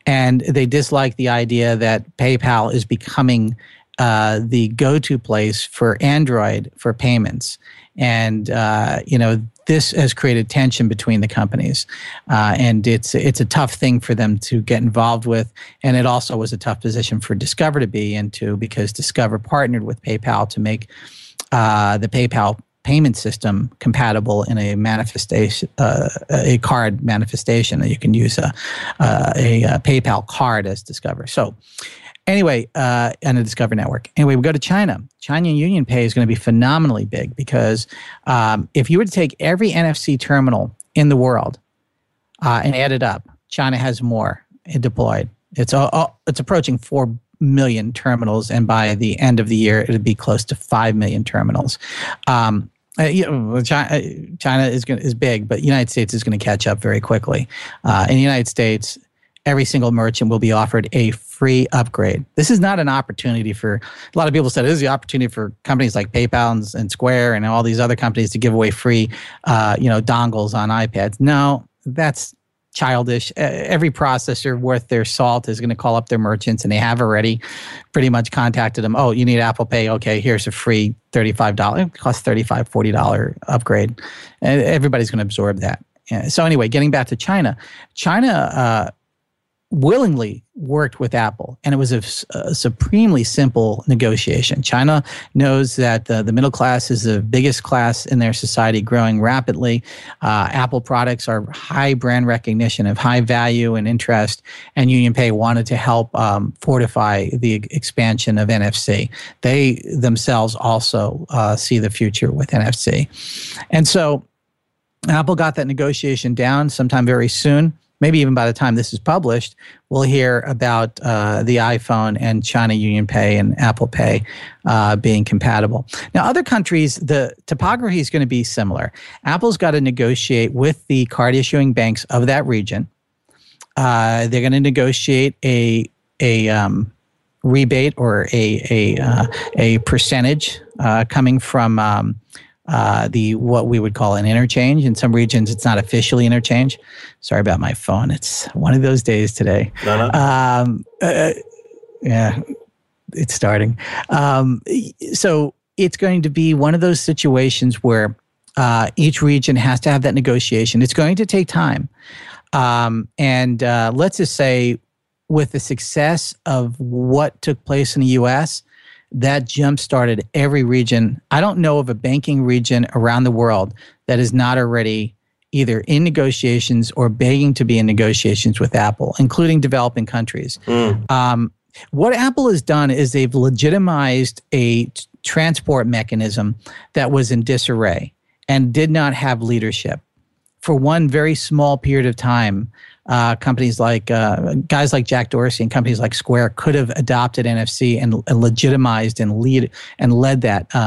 and they dislike the idea that PayPal is becoming uh, the go-to place for Android for payments. And uh, you know this has created tension between the companies, uh, and it's it's a tough thing for them to get involved with, and it also was a tough position for Discover to be into because Discover partnered with PayPal to make uh, the PayPal payment system compatible in a manifestation, uh, a card manifestation. That you can use a, uh, a, a PayPal card as Discover. So Anyway, uh, and the Discover Network. Anyway, we go to China. China Union Pay is going to be phenomenally big because um, if you were to take every NFC terminal in the world uh, and add it up, China has more deployed. It's it's approaching four million terminals, and by the end of the year, it'll be close to five million terminals. Um, uh, you know, China, uh, China is going is big, but United States is going to catch up very quickly. Uh, in the United States, every single merchant will be offered a free upgrade. This is not an opportunity for a lot of people said this is the opportunity for companies like PayPal and, and Square and all these other companies to give away free, uh, you know, dongles on iPads. No, that's childish. Every processor worth their salt is going to call up their merchants, and they have already pretty much contacted them. Oh, you need Apple Pay? Okay, here's a free thirty-five dollar, cost thirty-five, forty dollar upgrade, and everybody's going to absorb that. So anyway, getting back to China, China uh, willingly worked with Apple, and it was a, a, supremely simple negotiation. China knows that the, middle class is the biggest class in their society, growing rapidly. Uh, Apple products are high brand recognition, of high value and interest, and UnionPay wanted to help um, fortify the expansion of NFC. They themselves also uh, see the future with NFC, and so. Apple got that negotiation down sometime very soon maybe even by the time this is published, we'll hear about uh, the iPhone and China Union Pay and Apple Pay uh, being compatible. Now, other countries, the topography is going to be similar. Apple's got to negotiate with the card issuing banks of that region. Uh, they're going to negotiate a a um, rebate or a a uh, a percentage uh, coming from um, uh, the what we would call an interchange. In some regions, it's not officially interchange. Sorry about my phone. It's one of those days today. No, no. Um, uh, yeah, it's starting. Um, so it's going to be one of those situations where uh, each region has to have that negotiation. It's going to take time. Um, and uh, let's just say, with the success of what took place in the US, that jump started every region. I don't know of a banking region around the world that is not already either in negotiations or begging to be in negotiations with Apple, including developing countries. Mm. Um, what Apple has done is they've legitimized a t- transport mechanism that was in disarray and did not have leadership. For one very small period of time, uh, companies like uh, guys like Jack Dorsey and companies like Square could have adopted NFC and, legitimized and lead and led that uh,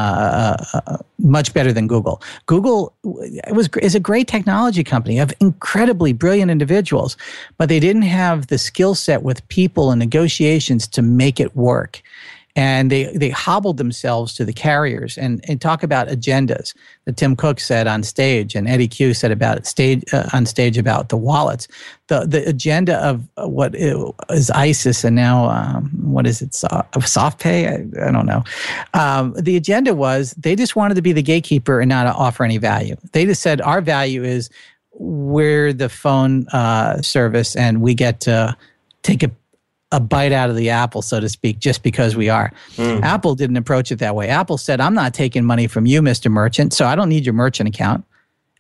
uh, uh, much better than Google. Google was is a great technology company of incredibly brilliant individuals, but they didn't have the skill set with people and negotiations to make it work and they they hobbled themselves to the carriers and, and talk about agendas that Tim Cook said on stage and Eddy Cue said about stage uh, on stage about the wallets. The the agenda of what is ISIS and now um, what is it soft pay? I, I don't know. Um, the agenda was they just wanted to be the gatekeeper and not offer any value. They just said our value is we're the phone uh, service and we get to take a a bite out of the apple, so to speak, just because we are. Mm. Apple didn't approach it that way. Apple said, I'm not taking money from you, Mr. Merchant, so I don't need your merchant account.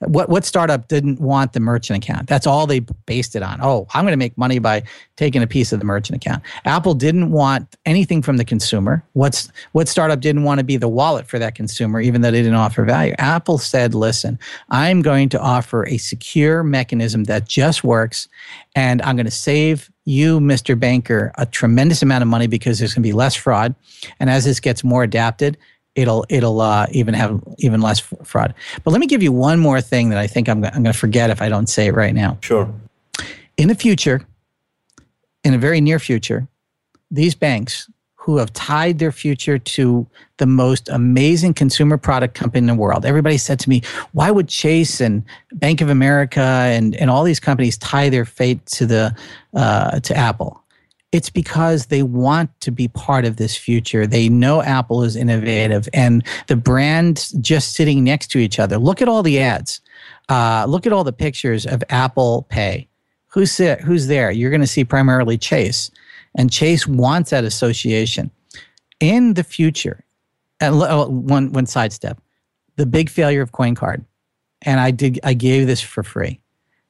What what startup didn't want the merchant account? That's all they based it on. Oh, I'm going to make money by taking a piece of the merchant account. Apple didn't want anything from the consumer. What's what startup didn't want to be the wallet for that consumer, even though they didn't offer value? Apple said, "Listen, I'm going to offer a secure mechanism that just works, and I'm going to save you, Mr. Banker, a tremendous amount of money because there's going to be less fraud, and as this gets more adapted." it'll it'll uh, even have even less fraud. But let me give you one more thing that I think I'm I'm going to forget if I don't say it right now. Sure. In the future, in a very near future, these banks who have tied their future to the most amazing consumer product company in the world. Everybody said to me, why would Chase and Bank of America and, and all these companies tie their fate to the uh, to Apple? it's because they want to be part of this future. They know Apple is innovative and the brands just sitting next to each other. Look at all the ads. Uh, look at all the pictures of Apple Pay. Who's? Who's there? You're going to see primarily Chase, and Chase wants that association. In the future, and oh, one one sidestep, the big failure of CoinCard, and I did I gave this for free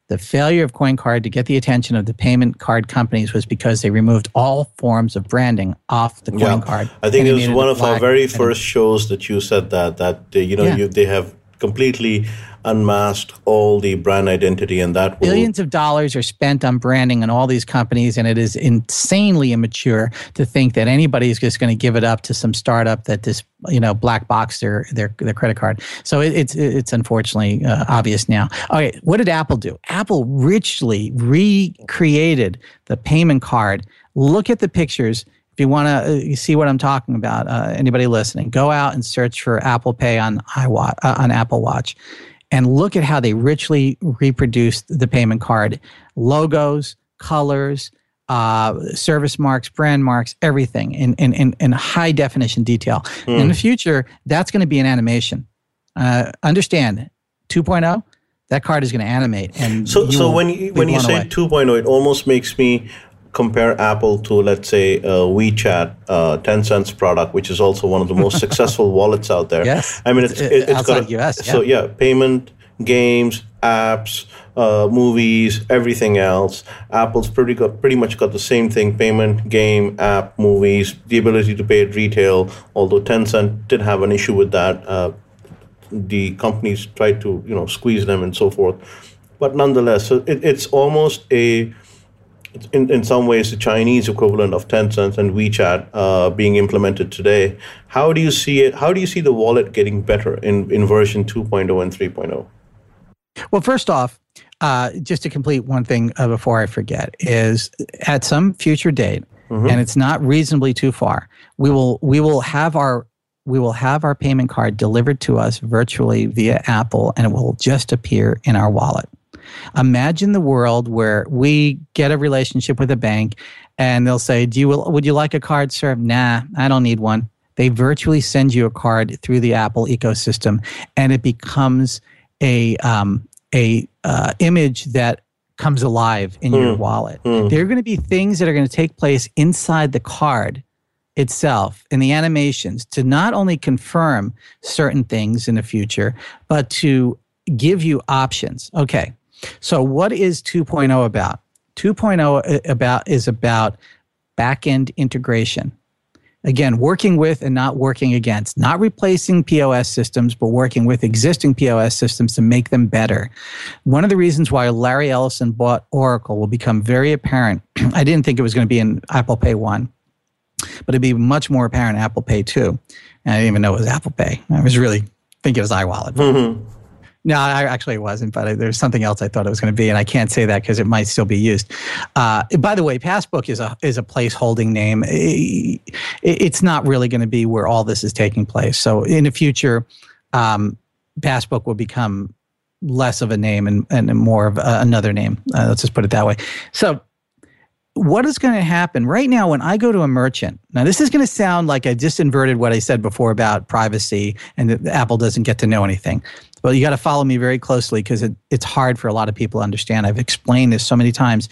the failure of CoinCard to get the attention of the payment card companies was because they removed all forms of branding off the yeah. card. I think it was one of our very first shows that you said that that you know yeah. you, they have completely unmasked all the brand identity and that will... billions of dollars are spent on branding in all these companies and it is insanely immature to think that anybody is just going to give it up to some startup that this you know black box their their, their credit card. So it, it's it's unfortunately uh, obvious now. Okay what did apple do? Apple richly recreated the payment card. Look at the pictures. If you want to uh, see what I'm talking about, uh, anybody listening, go out and search for Apple Pay on iWatch, uh, on Apple Watch and look at how they richly reproduced the payment card logos, colors, uh, service marks, brand marks, everything in, in, in, in high definition detail. Mm. In the future, that's going to be an animation. Uh, understand 2.0, that card is going to animate. And so, so when you, when you say away. 2.0, it almost makes me compare Apple to, let's say, uh, WeChat, uh, Tencent's product, which is also one of the most [LAUGHS] successful wallets out there. Yes. I mean, it's, it, has got a, US. Yeah. So, yeah, payment, games, apps, uh, movies, everything else. Apple's pretty got pretty much got the same thing: payment, game, app, movies, the ability to pay at retail. Although Tencent did have an issue with that, uh, the companies tried to you know squeeze them and so forth. But nonetheless, so it, it's almost a in, in some ways the Chinese equivalent of Tencent and WeChat uh, being implemented today. How do you see it? How do you see the wallet getting better in, in version 2.0 and 3.0? Well, first off, uh, just to complete one thing uh, before I forget, is at some future date, mm-hmm. and it's not reasonably too far, we will we will have our we will have our payment card delivered to us virtually via Apple, and it will just appear in our wallet. Imagine the world where we get a relationship with a bank, and they'll say, "Do you would you like a card, sir?" Nah, I don't need one. They virtually send you a card through the Apple ecosystem, and it becomes a um, a uh, image that comes alive in mm. your hmm. wallet. Mm. There are going to be things that are going to take place inside the card itself in the animations to not only confirm certain things in the future, but to give you options. Okay, so what is 2.0 about? 2.0 about is about backend integration. Again, working with and not working against, not replacing POS systems, but working with existing POS systems to make them better. One of the reasons why Larry Ellison bought Oracle will become very apparent. [CLEARS THROAT] I didn't think it was going to be in Apple Pay 1, but it'd be much more apparent Apple Pay 2. And I didn't even know it was Apple Pay. I was really thinking it was iWallet. Mm-hmm. No, I actually it wasn't, but there's something else I thought it was going to be, and I can't say that because it might still be used. Uh, by the way, Passbook is a is a placeholding name. It, it's not really going to be where all this is taking place. So in the future, um, Passbook will become less of a name and, and more of a, another name. Uh, let's just put it that way. So what is going to happen right now when I go to a merchant? Now, this is going to sound like I just inverted what I said before about privacy and that Apple doesn't get to know anything. But you got to follow me very closely because it, it's hard for a lot of people to understand. I've explained this so many times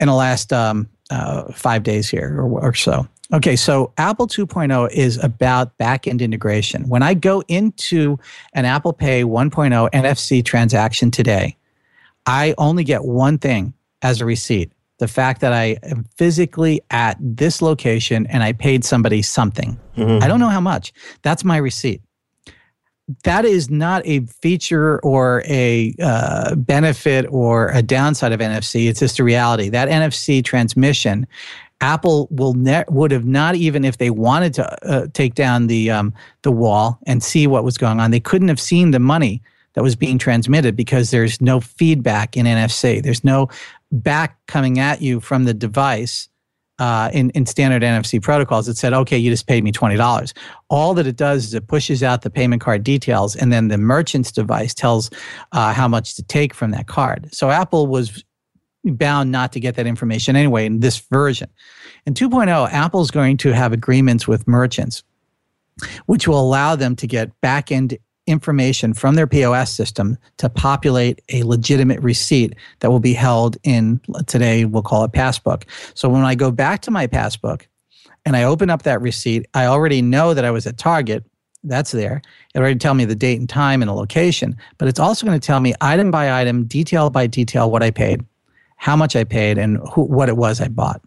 in the last um, uh, five days here or, or so. Okay, so Apple 2.0 is about backend integration. When I go into an Apple Pay 1.0 NFC transaction today, I only get one thing as a receipt the fact that I am physically at this location and I paid somebody something. Mm-hmm. I don't know how much. That's my receipt that is not a feature or a uh, benefit or a downside of NFC. It's just a reality. That NFC transmission, Apple will ne- would have not even if they wanted to uh, take down the um, the wall and see what was going on. They couldn't have seen the money that was being transmitted because there's no feedback in NFC. There's no back coming at you from the device uh, in, in standard NFC protocols, it said, okay, you just paid me $20. All that it does is it pushes out the payment card details, and then the merchant's device tells uh, how much to take from that card. So Apple was bound not to get that information anyway in this version. In 2.0, Apple is going to have agreements with merchants, which will allow them to get back end information from their POS system to populate a legitimate receipt that will be held in today we'll call it passbook. So when I go back to my passbook and I open up that receipt, I already know that I was at Target. That's there. It already tell me the date and time and the location, but it's also going to tell me item by item, detail by detail what I paid, how much I paid, and who, what it was I bought.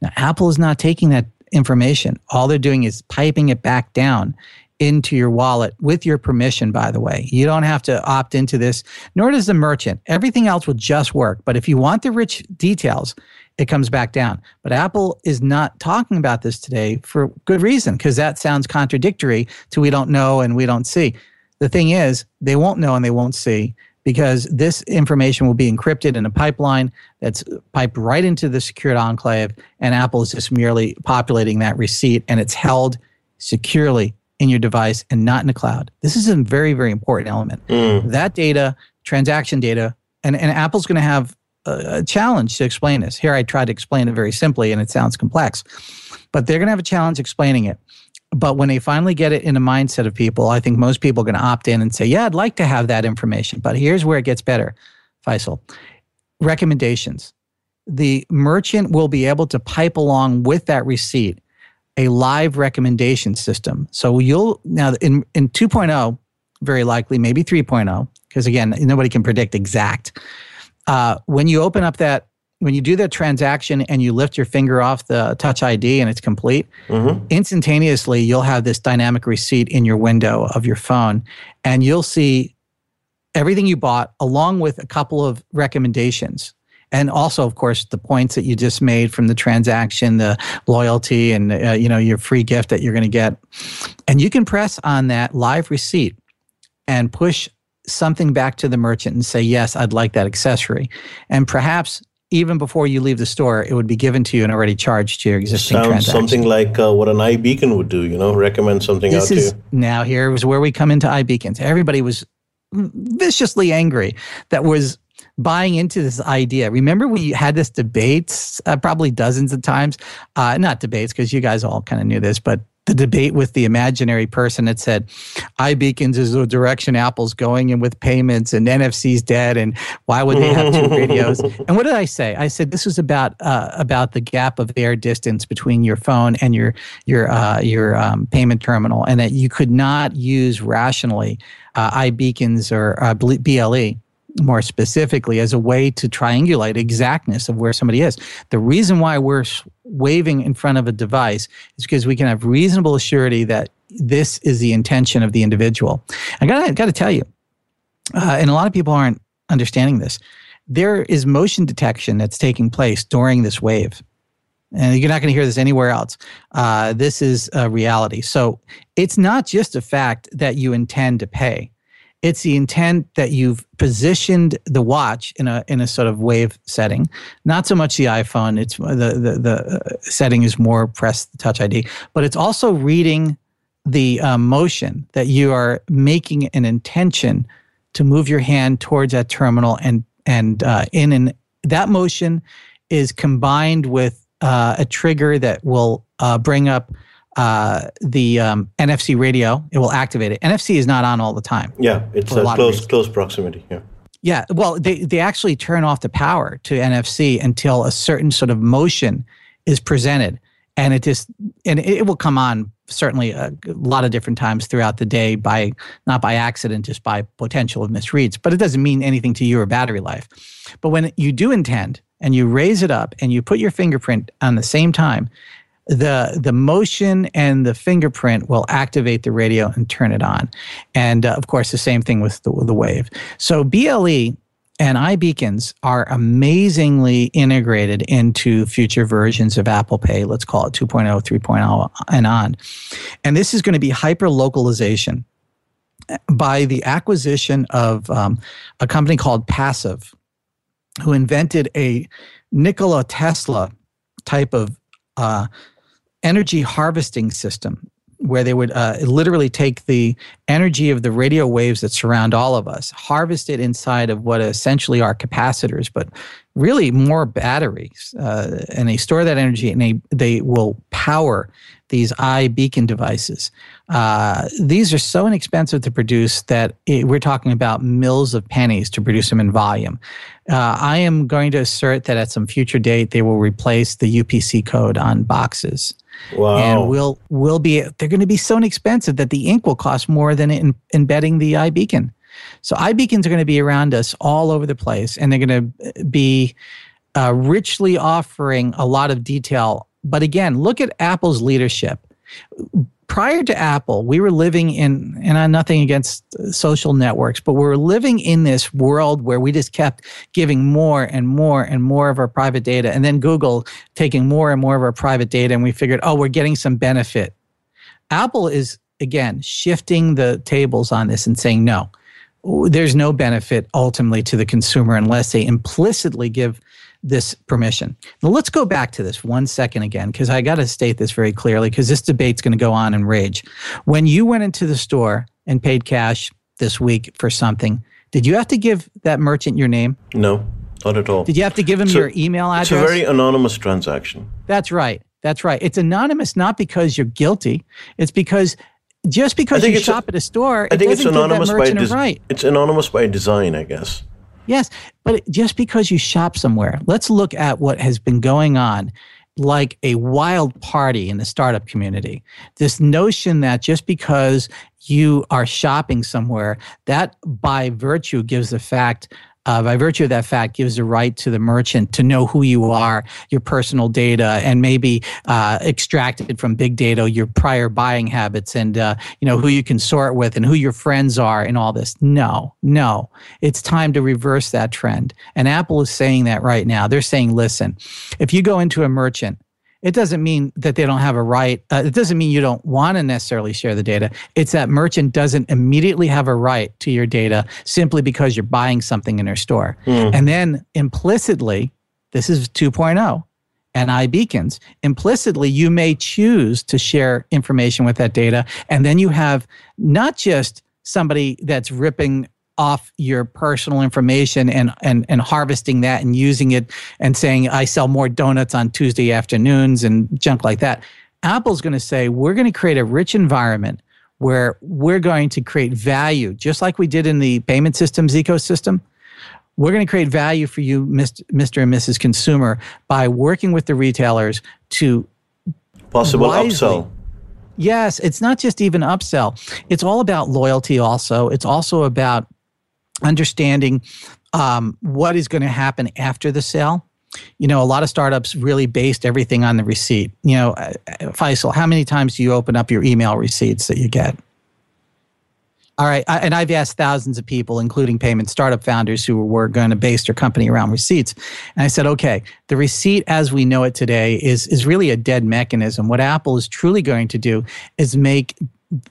Now Apple is not taking that information. All they're doing is piping it back down into your wallet with your permission, by the way. You don't have to opt into this, nor does the merchant. Everything else will just work. But if you want the rich details, it comes back down. But Apple is not talking about this today for good reason, because that sounds contradictory to we don't know and we don't see. The thing is, they won't know and they won't see because this information will be encrypted in a pipeline that's piped right into the secured enclave, and Apple is just merely populating that receipt and it's held securely in your device and not in the cloud. This is a very, very important element. Mm. That data, transaction data, and, and Apple's going to have a, a, challenge to explain this. Here, I tried to explain it very simply, and it sounds complex, but they're going to have a challenge explaining it. But when they finally get it in a mindset of people, I think most people are going to opt in and say, Yeah, I'd like to have that information. But here's where it gets better, Faisal. Recommendations. The merchant will be able to pipe along with that receipt a live recommendation system. So you'll now in, in 2.0, very likely, maybe 3.0, because again, nobody can predict exact. Uh, when you open up that, when you do that transaction and you lift your finger off the touch ID and it's complete, mm-hmm. instantaneously you'll have this dynamic receipt in your window of your phone and you'll see everything you bought along with a couple of recommendations and also of course the points that you just made from the transaction the loyalty and uh, you know your free gift that you're going to get and you can press on that live receipt and push something back to the merchant and say yes i'd like that accessory and perhaps even before you leave the store, it would be given to you and already charged to your existing Sounds transaction. something like uh, what an iBeacon would do, you know, recommend something this out is, to you. Now, here was where we come into iBeacons. Everybody was viciously angry that was buying into this idea. Remember, we had this debate uh, probably dozens of times. Uh, not debates because you guys all kind of knew this, but the debate with the imaginary person that said iBeacons is the direction Apple's going in with payments and NFC's dead and why would they have two radios? [LAUGHS] And what did I say? I said this was about uh, about the gap of air distance between your phone and your your uh, your um, payment terminal, and that you could not use rationally uh, iBeacons or uh, BLE more specifically as a way to triangulate exactness of where somebody is. The reason why we're waving in front of a device is because we can have reasonable surety that this is the intention of the individual. I got got to tell you, uh, and a lot of people aren't understanding this. There is motion detection that's taking place during this wave. And you're not going to hear this anywhere else. Uh, this is a reality. So it's not just a fact that you intend to pay it's the intent that you've positioned the watch in a in a sort of wave setting. Not so much the iPhone. It's the the, the uh, setting is more press the Touch ID, but it's also reading the uh, motion that you are making an intention to move your hand towards that terminal and and uh, in and that motion is combined with uh, a trigger that will uh, bring up uh, the um, NFC radio, it will activate it. NFC is not on all the time. Yeah, it's a, a close close proximity. Yeah. Yeah, well, they they actually turn off the power to NFC until a certain sort of motion is presented, and it just and it will come on certainly a, a lot of different times throughout the day by not by accident, just by potential of misreads. But it doesn't mean anything to your battery life. But when you do intend and you raise it up and you put your fingerprint on the same time, the the motion and the fingerprint will activate the radio and turn it on. And uh, of course, the same thing with the, the wave. So BLE and iBeacons are amazingly integrated into future versions of Apple Pay. Let's call it 2.0, 3.0, and on. And this is going to be hyper localization by the acquisition of um, a company called Passif, who invented a Nikola Tesla type of uh, energy harvesting system where they would uh, literally take the energy of the radio waves that surround all of us, harvest it inside of what essentially are capacitors, but really more batteries. Uh, and they store that energy and they, they will power these iBeacon devices. Uh, these are so inexpensive to produce that it, we're talking about mills of pennies to produce them in volume. Uh, I am going to assert that at some future date, they will replace the UPC code on boxes. Wow. And we'll we'll be they're going to be so inexpensive that the ink will cost more than in, embedding the iBeacon. So iBeacons are going to be around us all over the place, and they're going to be uh, richly offering a lot of detail. But again, look at Apple's leadership prior to Apple, we were living in, and I'm nothing against social networks, but we were living in this world where we just kept giving more and more and more of our private data. And then Google taking more and more of our private data. And we figured, oh, we're getting some benefit. Apple is, again, shifting the tables on this and saying, no, there's no benefit ultimately to the consumer unless they implicitly give this permission. Now let's go back to this one second again, because I got to state this very clearly, because this debate's going to go on and rage. When you went into the store and paid cash this week for something, did you have to give that merchant your name? No, not at all. Did you have to give him So, your email address? It's a very anonymous transaction. That's right. That's right. It's anonymous not because you're guilty. It's because just because you it's a- shop at a store, I think it it's anonymous by des- right. it's anonymous by design, I guess. Yes, but just because you shop somewhere, let's look at what has been going on like a wild party in the startup community. This notion that just because you are shopping somewhere, that by virtue gives the fact uh, by virtue of that fact, gives the right to the merchant to know who you are, your personal data, and maybe uh, extracted from big data your prior buying habits and uh, you know who you can sort with and who your friends are and all this. No, no, it's time to reverse that trend. And Apple is saying that right now. They're saying, listen, if you go into a merchant it doesn't mean that they don't have a right. Uh, it doesn't mean you don't want to necessarily share the data. It's that merchant doesn't immediately have a right to your data simply because you're buying something in their store. And then implicitly, this is 2.0 and iBeacons, implicitly, you may choose to share information with that data. And then you have not just somebody that's ripping off your personal information and, and, and harvesting that and using it and saying, I sell more donuts on Tuesday afternoons and junk like that. Apple's going to say, we're going to create a rich environment where we're going to create value, just like we did in the payment systems ecosystem. We're going to create value for you, Mr. and Mrs. Consumer, by working with the retailers to Possible Wisely. upsell. Yes, it's not just even upsell. It's all about loyalty, also. It's also about understanding um, what is going to happen after the sale. You know, a lot of startups really based everything on the receipt. You know, uh, uh, Faisal, how many times do you open up your email receipts that you get? All right. I, and I've asked thousands of people, including payment startup founders who were going to base their company around receipts. And I said, okay, the receipt as we know it today is, is really a dead mechanism. What Apple is truly going to do is make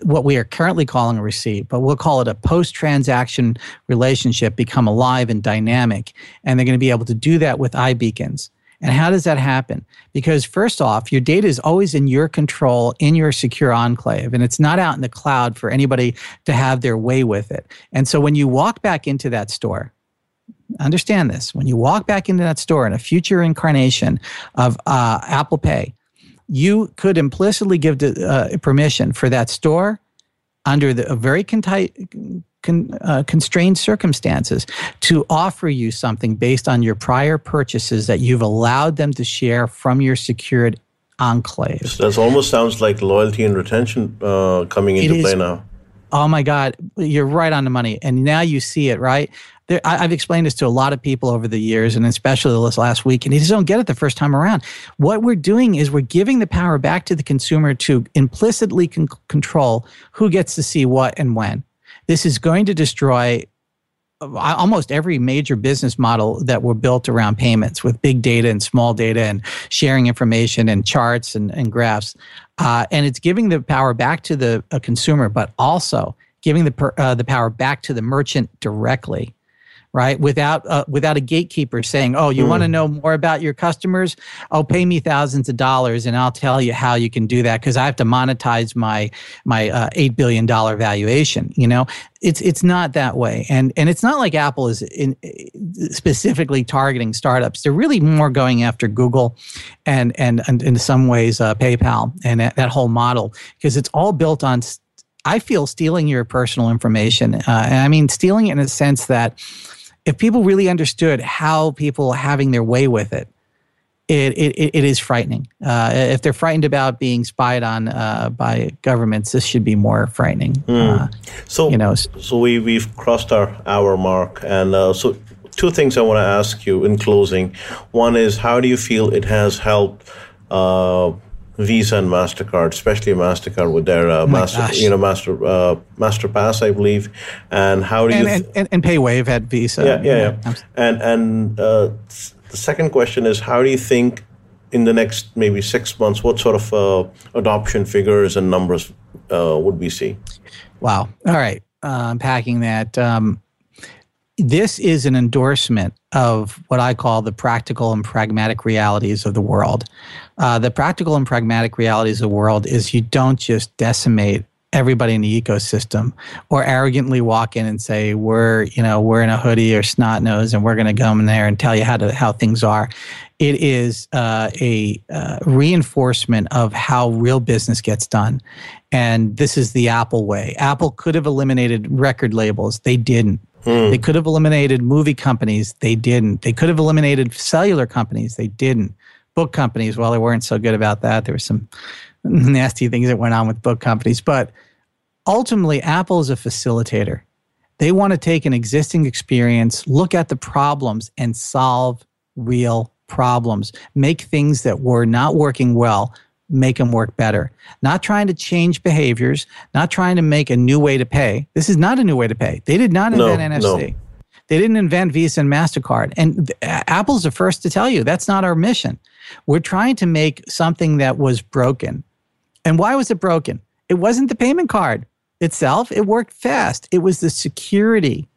what we are currently calling a receipt, but we'll call it a post transaction relationship become alive and dynamic. And they're going to be able to do that with iBeacons. And how does that happen? Because first off, your data is always in your control, in your secure enclave, and it's not out in the cloud for anybody to have their way with it. And so when you walk back into that store, understand this when you walk back into that store in a future incarnation of uh, Apple Pay, you could implicitly give the, uh, permission for that store under the a very conti- con, uh, constrained circumstances to offer you something based on your prior purchases that you've allowed them to share from your secured enclave. That almost sounds like loyalty and retention uh, coming into It play now. Oh my God, you're right on the money. And now you see it, right? There, I, I've explained this to a lot of people over the years, and especially this last week, and they just don't get it the first time around. What we're doing is we're giving the power back to the consumer to implicitly con- control who gets to see what and when. This is going to destroy uh, almost every major business model that were built around payments with big data and small data and sharing information and charts and, and graphs. Uh, and it's giving the power back to the uh, consumer, but also giving the, per, uh, the power back to the merchant directly. Right, without uh, without a gatekeeper saying, "Oh, you want to know more about your customers? Oh, pay me thousands of dollars, and I'll tell you how you can do that because I have to monetize my my uh, eight billion dollar valuation." You know, it's it's not that way, and and it's not like Apple is in, specifically targeting startups. They're really more going after Google, and and, and in some ways uh, PayPal and that, that whole model because it's all built on. I feel stealing your personal information, uh, and I mean stealing it in a sense that if people really understood how people are having their way with it, it, it, it is frightening. Uh, if they're frightened about being spied on uh, by governments, this should be more frightening. Uh, So you know, so we we've crossed our hour mark, and uh, so two things I want to ask you in closing. One is how do you feel it has helped uh, Visa and Mastercard, especially Mastercard with their uh, my master, gosh. you know, master uh, MasterPass, I believe, and how do you? and, and, and, and PayWave at Visa. yeah, yeah, yeah. And and uh, the second question is, how do you think in the next maybe six months, what sort of uh, adoption figures and numbers uh, would we see? Wow. All right. Uh, unpacking that. Um, this is an endorsement of what I call the practical and pragmatic realities of the world. Uh, the practical and pragmatic realities of the world is you don't just decimate everybody in the ecosystem or arrogantly walk in and say we're you know we're in a hoodie or snot nose and we're going to come in there and tell you how to how things are. It is uh, a uh, reinforcement of how real business gets done. And this is the apple way. Apple could have eliminated record labels. They didn't Mm. They could have eliminated movie companies. They didn't. They could have eliminated cellular companies. They didn't. Book companies, well, they weren't so good about that. There were some [LAUGHS] nasty things that went on with book companies. But ultimately, Apple is a facilitator. They want to take an existing experience, look at the problems, and solve real problems. Make things that were not working well make them work better. Not trying to change behaviors, not trying to make a new way to pay. This is not a new way to pay. They did not invent no, NFC. No. They didn't invent Visa and MasterCard. And Apple's the first to tell you that's not our mission. We're trying to make something that was broken. And why was it broken? It wasn't the payment card itself, it worked fast. It was the security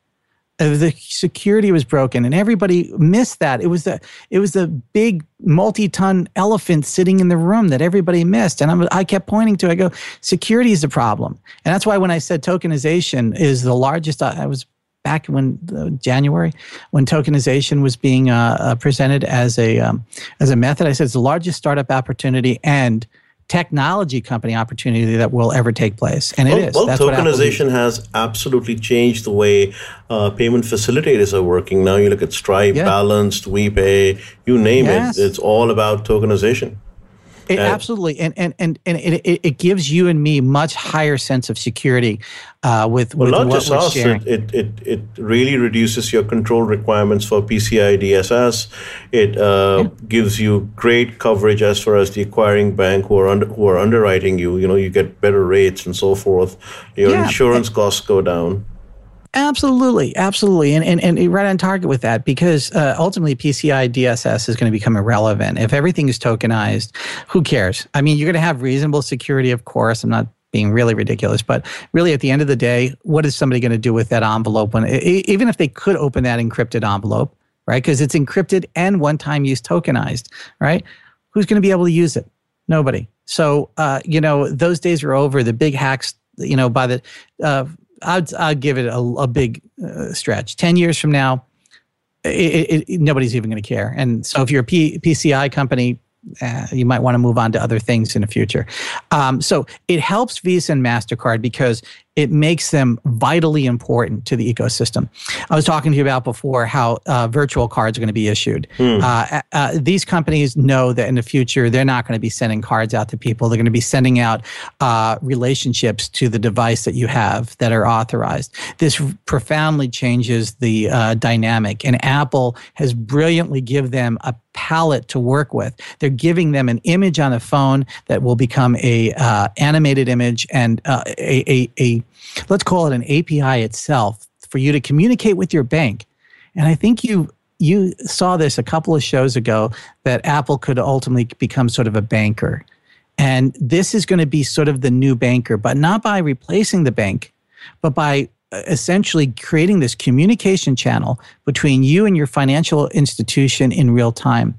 the security was broken and everybody missed that. It was the it was the big multi-ton elephant sitting in the room that everybody missed. And I'm, i kept pointing to i go security is the problem. And that's why when i said tokenization is the largest i was back when uh, January, when tokenization was being uh, uh, presented as a um, as a method, I said it's the largest startup opportunity and technology company opportunity that will ever take place. And well, it is. Well, tokenization has absolutely changed the way uh, payment facilitators are working. Now you look at Stripe, yeah. Balanced, WePay, you name yes. it. It's all about tokenization. It, absolutely, and and and and it, it, gives you and me much higher sense of security uh, with, well, with not just us. It, it, it it really reduces your control requirements for PCI DSS. It uh, yeah. gives you great coverage as far as the acquiring bank who are under, who are underwriting you. You know, you get better rates and so forth. Your yeah. insurance costs go down. Absolutely, absolutely, and, and and right on target with that because uh, ultimately PCI DSS is going to become irrelevant if everything is tokenized. Who cares? I mean, you're going to have reasonable security, of course. I'm not being really ridiculous, but really at the end of the day, what is somebody going to do with that envelope when even if they could open that encrypted envelope, right? Because it's encrypted and one-time use tokenized, right? Who's going to be able to use it? Nobody. So uh, you know those days are over. The big hacks, you know, by the uh, I'd, I'd give it a, a big uh, stretch. 10 years from now, it, it, nobody's even going to care. And so if you're a P, PCI company, uh, you might want to move on to other things in the future. Um, so it helps Visa and MasterCard because it makes them vitally important to the ecosystem. I was talking to you about before how uh, virtual cards are going to be issued. Hmm. Uh, uh, these companies know that in the future they're not going to be sending cards out to people. They're going to be sending out uh, relationships to the device that you have that are authorized. This profoundly changes the uh, dynamic, and Apple has brilliantly given them a palette to work with. They're giving them an image on a phone that will become a uh, animated image and a, a, a let's call it an API itself for you to communicate with your bank. And I think you you saw this a couple of shows ago that Apple could ultimately become sort of a banker. And this is going to be sort of the new banker, but not by replacing the bank, but by uh, essentially creating this communication channel between you and your financial institution in real time.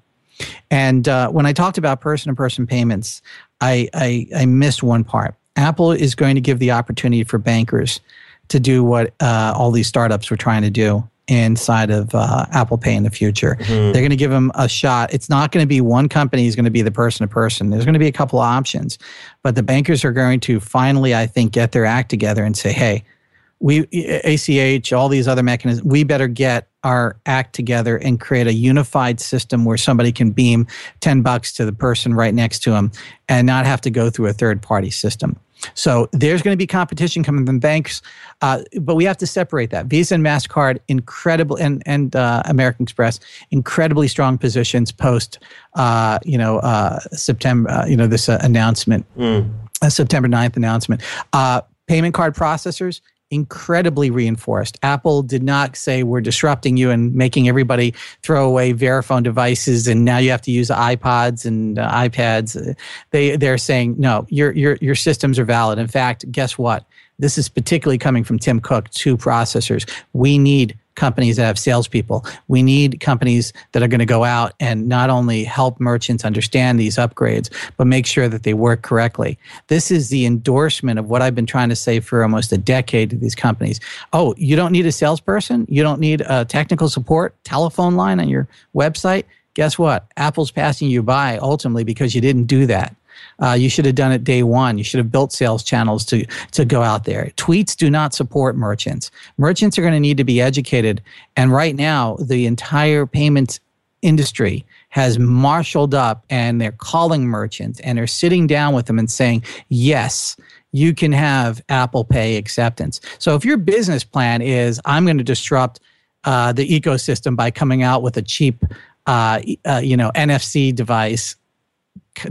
And uh, when I talked about person to person payments, I, I, I missed one part. Apple is going to give the opportunity for bankers to do what uh, all these startups were trying to do inside of uh, Apple Pay in the future. Mm-hmm. They're going to give them a shot. It's not going to be one company is going to be the person to person. There's going to be a couple of options, but the bankers are going to finally, I think, get their act together and say, "Hey, we ACH, all these other mechanisms, we better get our act together and create a unified system where somebody can beam 10 bucks to the person right next to them and not have to go through a third party system. So there's going to be competition coming from banks, uh, but we have to separate that. Visa and Mastercard, incredible, and and uh, American Express, incredibly strong positions post, uh, you know, uh, September, uh, you know, this uh, announcement, mm. September 9th announcement. payment card processors, incredibly reinforced. Apple did not say we're disrupting you and making everybody throw away Verifone devices and now you have to use iPods and uh, iPads. They they're saying no, your your your systems are valid. In fact, guess what? This is particularly coming from Tim Cook, two processors. We need companies that have salespeople. We need companies that are going to go out and not only help merchants understand these upgrades, but make sure that they work correctly. This is the endorsement of what I've been trying to say for almost a decade to these companies. Oh, you don't need a salesperson? You don't need a technical support telephone line on your website? Guess what? Apple's passing you by ultimately because you didn't do that. Uh, you should have done it day one. You should have built sales channels to to go out there. Tweets do not support merchants. Merchants are going to need to be educated. And right now, the entire payments industry has marshaled up and they're calling merchants and they're sitting down with them and saying, yes, you can have Apple Pay acceptance. So if your business plan is, I'm going to disrupt uh, the ecosystem by coming out with a cheap, uh, uh, you know, NFC device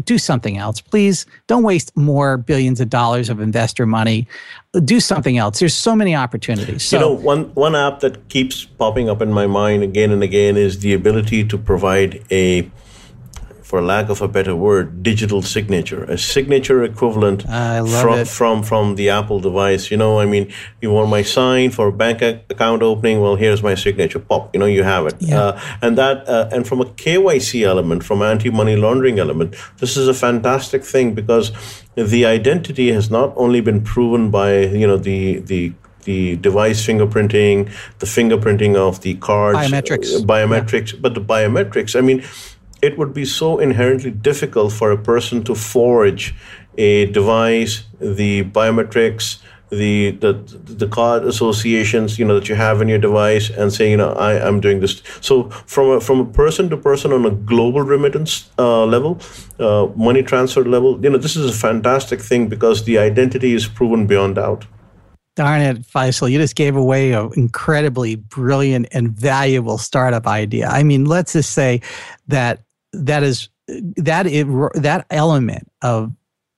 do something else. Please don't waste more billions of dollars of investor money. Do something else. There's so many opportunities. So, you know one one app that keeps popping up in my mind again and again is the ability to provide a for lack of a better word, digital signature, a signature equivalent from, from from the Apple device. You know, I mean, you want my sign for a bank account opening? Well, here's my signature. Pop, you know, you have it. Yeah. Uh, and that, uh, and from a KYC element, from anti-money laundering element, this is a fantastic thing because the identity has not only been proven by you know the the the device fingerprinting, the fingerprinting of the cards, biometrics, uh, biometrics, yeah. but the biometrics. I mean, it would be so inherently difficult for a person to forge a device, the biometrics, the the the card associations, you know, that you have in your device, and say, you know, I am doing this. So from a from a person to person on a global remittance uh, level, uh, money transfer level, you know, this is a fantastic thing because the identity is proven beyond doubt. Darn it, Faisal, you just gave away an incredibly brilliant and valuable startup idea. I mean, let's just say that that is that it, that element of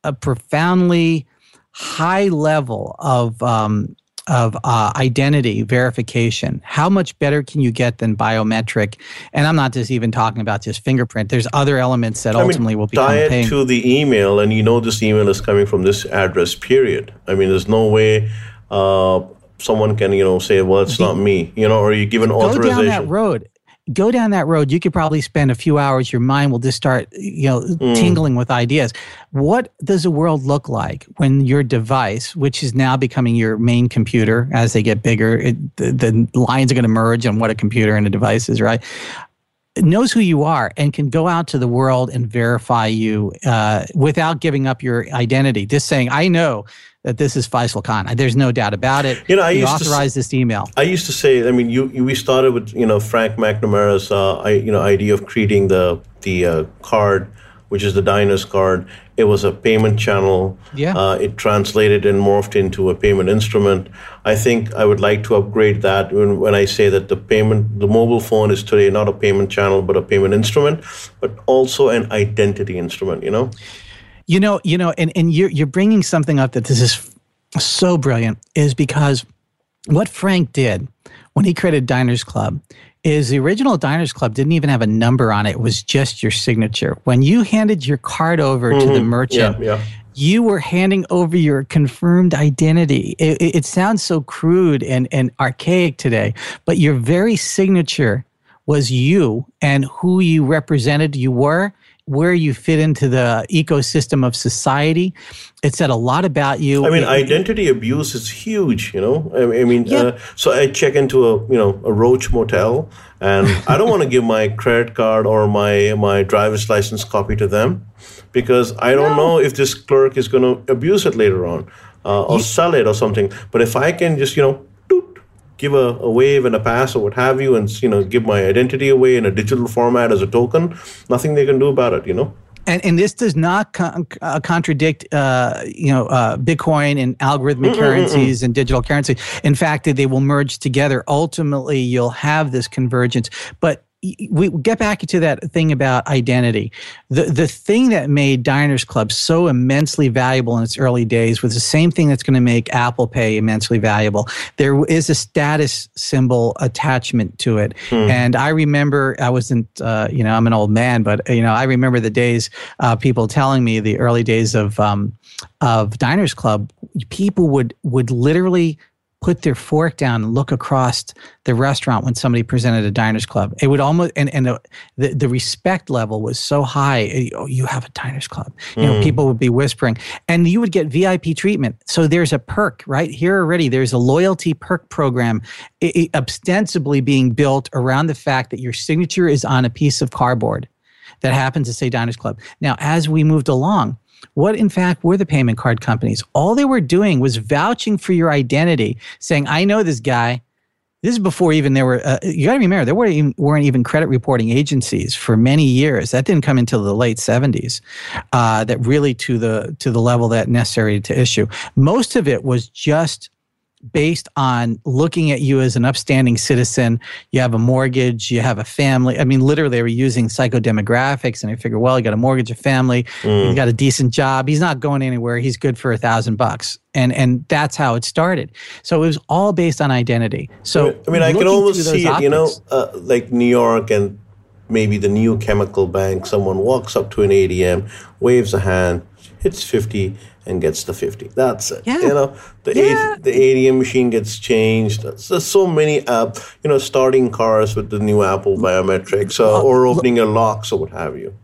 a profoundly high level of um, of uh, identity verification. How much better can you get than biometric? And I'm not just even talking about just fingerprint. There's other elements that I ultimately mean, will become tie it to the email, and you know this email is coming from this address. Period. I mean, there's no way. Uh, someone can you know say well it's the, not me you know or you give an authorization go down that road go down that road, you could probably spend a few hours. Your mind will just start, you know, mm. tingling with ideas. What does the world look like when your device, which is now becoming your main computer, as they get bigger, it, the, the lines are going to merge on what a computer and a device is, right? knows who you are and can go out to the world and verify you uh, without giving up your identity. Just saying, I know that this is Faisal Khan. There's no doubt about it. You know, I you used authorized to, this email. I used to say, I mean, you, you we started with you know Frank McNamara's uh, I, you know idea of creating the the uh, card, which is the Diners card. It was a payment channel. Yeah. Uh, it translated and morphed into a payment instrument. I think I would like to upgrade that when, when I say that the payment, the mobile phone is today not a payment channel but a payment instrument, but also an identity instrument. You know. You know, you know, and, and you're, you're bringing something up that this is so brilliant is because what Frank did when he created Diners Club is the original Diners Club didn't even have a number on it. It was just your signature. When you handed your card over mm-hmm. to the mm-hmm. merchant, yeah, yeah. you were handing over your confirmed identity. It, it, it sounds so crude and, and archaic today, but your very signature was you and who you represented you were where you fit into the ecosystem of society. It said a lot about you. I mean, it, identity abuse is huge. You know, I, I mean, yeah. uh, so I check into a you know a Roach motel, and I don't want to give my credit card or my my driver's license copy to them because I don't no. know if this clerk is going to abuse it later on uh, or you, sell it or something. But if I can just you know give a, a, wave and a pass or what have you, and you know, give my identity away in a digital format as a token. Nothing they can do about it. You know. And, and this does not con- uh, contradict, uh, you know, uh, Bitcoin and algorithmic mm-mm, currencies and digital currency. In fact, they will merge together. Ultimately, you'll have this convergence. But we get back to that thing about identity. The the thing that made Diners Club so immensely valuable in its early days was the same thing that's going to make Apple Pay immensely valuable. There is a status symbol attachment to it, hmm. and I remember I wasn't, uh, you know, I'm an old man, but you know, I remember the days uh, people telling me the early days of um, of Diners Club. People would would literally put their fork down and look across the restaurant when somebody presented a diners club. It would almost and and the the, respect level was so high. Eh, oh, you have a diners club. You know, mm. people would be whispering, and you would get VIP treatment. So there's a perk right here already. There's a loyalty perk program, it, it, ostensibly being built around the fact that your signature is on a piece of cardboard that happens to say Diners Club. Now, as we moved along, what in fact were the payment card companies? All they were doing was vouching for your identity, saying, I know this guy. This is before even there were, uh, you got to remember, there weren't even, weren't even credit reporting agencies for many years. That didn't come until the late 70s, uh, that really to the, to the level that necessary to issue. Most of it was just based on looking at you as an upstanding citizen. You have a mortgage, you have a family. I mean, literally, they were using psychodemographics, and I figure, well, you got a mortgage, a family, mm. you got a decent job. He's not going anywhere. He's good for a thousand bucks, and and that's how it started. So it was all based on identity. So I mean, I, can almost see it. You know, uh, like New York and maybe the new chemical bank. Someone walks up to an ATM, waves a hand, hits fifty and gets the 50. That's it. Yeah. You know, the yeah. The ATM machine gets changed. There's so many, uh, you know, starting cars with the new Apple biometrics uh, or opening your locks or what have you.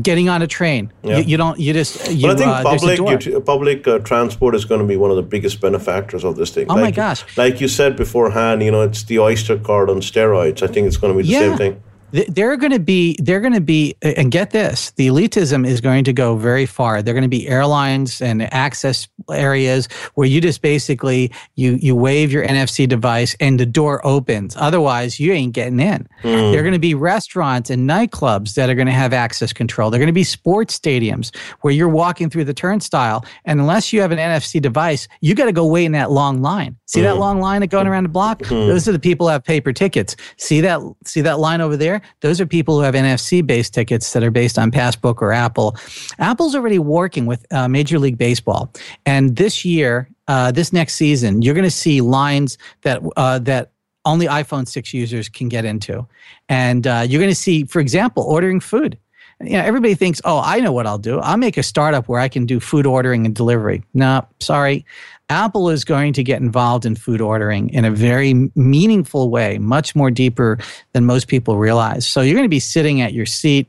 Getting on a train, yeah. you, you, don't. You just. You, but I think uh, public public uh, transport is going to be one of the biggest benefactors of this thing. Oh like, my gosh! Like you said beforehand, you know, it's the Oyster card on steroids. I think it's going to be the same thing they're going to be they're going to be and get this the elitism is going to go very far. They're going to be airlines and access areas where you just basically you you wave your nfc device and the door opens. Otherwise you ain't getting in. Mm. they're going to be restaurants and nightclubs that are going to have access control. They're going to be sports stadiums where you're walking through the turnstile. And unless you have an nfc device you got to go wait in that long line. See mm. that long line that going around the block? Mm. those are the people who have paper tickets. See that see that line over there those are people who have NFC based tickets that are based on Passbook or Apple. Apple's already working with uh, Major League Baseball, and this year, uh, this next season, you're going to see lines that uh, that only iPhone 6 users can get into. And uh, you're going to see, for example, ordering food. You know, everybody thinks, oh, I know what I'll do. I'll make a startup where I can do food ordering and delivery. No, sorry. Apple is going to get involved in food ordering in a very meaningful way, much more deeper than most people realize. So you're going to be sitting at your seat.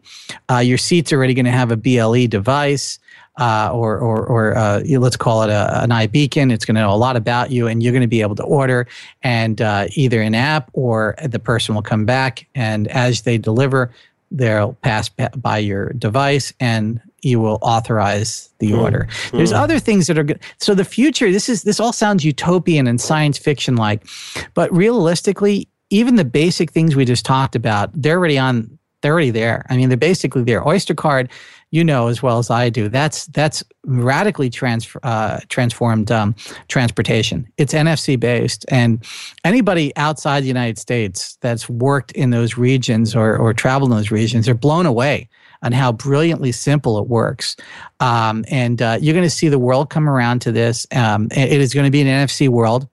Uh, your seat's already going to have a BLE device. Uh, or or, or uh, let's call it a, an iBeacon. It's going to know a lot about you, and you're going to be able to order, and uh, either an app or the person will come back, and as they deliver, they'll pass by your device, and you will authorize the mm. order. There's mm. other things that are good. So the future, this is this all sounds utopian and science fiction like, but realistically, even the basic things we just talked about, they're already on. They're already there. I mean, they're basically there. Oyster card, you know as well as I do. That's that's radically trans, uh, transformed um, transportation. It's NFC based, and anybody outside the United States that's worked in those regions or or traveled in those regions are blown away on how brilliantly simple it works. Um, and uh, you're going to see the world come around to this. Um, it is going to be an NFC world.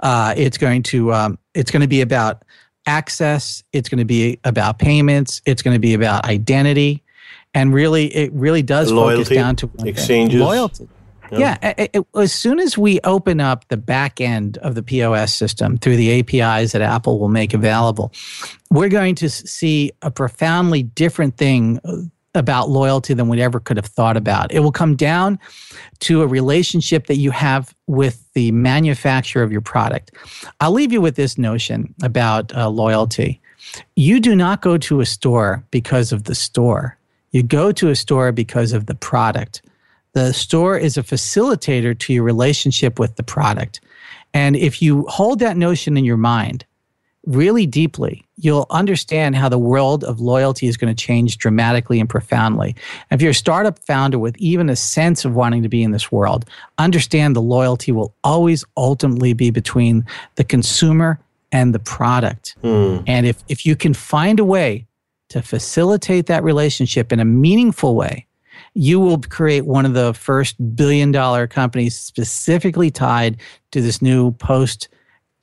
Uh, it's going to um, it's going to be about access. It's going to be about payments. It's going to be about identity, and really, it really does loyalty, focus down to exchanges, loyalty. Yeah, yeah it, it, as soon as we open up the back end of the POS system through the APIs that Apple will make available, we're going to see a profoundly different thing uh, about loyalty than we ever could have thought about. It will come down to a relationship that you have with the manufacturer of your product. I'll leave you with this notion about uh, loyalty. You do not go to a store because of the store. You go to a store because of the product. The store is a facilitator to your relationship with the product. And if you hold that notion in your mind really deeply, you'll understand how the world of loyalty is going to change dramatically and profoundly. If you're a startup founder with even a sense of wanting to be in this world, understand the loyalty will always ultimately be between the consumer and the product. Mm. And if, if you can find a way to facilitate that relationship in a meaningful way, you will create one of the first billion dollar companies specifically tied to this new post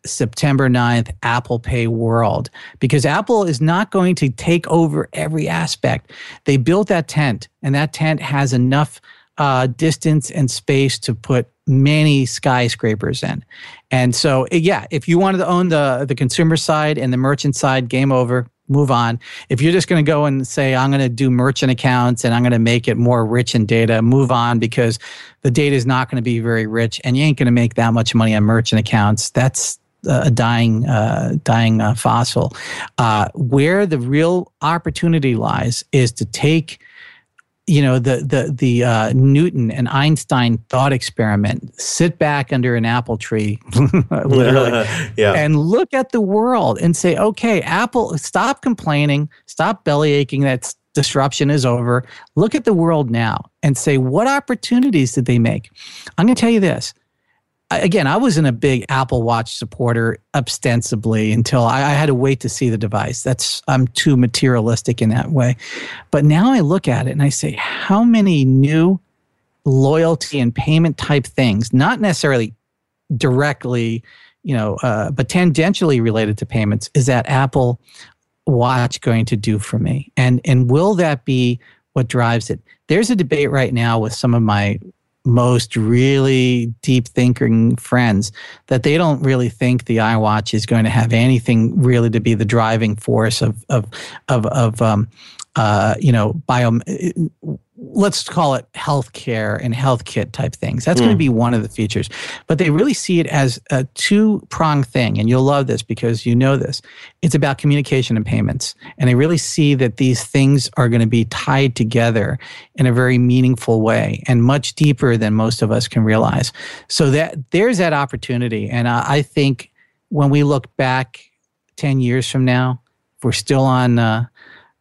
September 9th Apple Pay world because Apple is not going to take over every aspect. They built that tent, and that tent has enough uh, distance and space to put many skyscrapers in. And so, yeah, if you wanted to own the the consumer side and the merchant side, game over, move on. If you're just going to go and say, I'm going to do merchant accounts and I'm going to make it more rich in data, move on because the data is not going to be very rich and you ain't going to make that much money on merchant accounts. That's a dying, uh, dying uh, fossil. Uh, where the real opportunity lies is to take you know the the the uh, Newton and Einstein thought experiment. Sit back under an apple tree, [LAUGHS] literally, [LAUGHS] yeah. and look at the world and say, okay, Apple, stop complaining, stop belly aching that disruption is over. Look at the world now and say, what opportunities did they make? I'm going to tell you this again, I wasn't a big Apple Watch supporter ostensibly until I, I, had to wait to see the device. That's I'm too materialistic in that way. But now I look at it and I say, how many new loyalty and payment type things, not necessarily directly, you know, uh, but tangentially related to payments, is that Apple Watch going to do for me? And and will that be what drives it? There's a debate right now with some of my most really deep thinking friends that they don't really think the iWatch is going to have anything really to be the driving force of of of, of um, uh, you know bio let's call it healthcare and HealthKit type things. That's mm. going to be one of the features. But they really see it as a two pronged thing. And you'll love this because you know this. It's about communication and payments. And they really see that these things are going to be tied together in a very meaningful way and much deeper than most of us can realize. So that there's that opportunity. And I, I think when we look back 10 years from now, if we're still on, uh,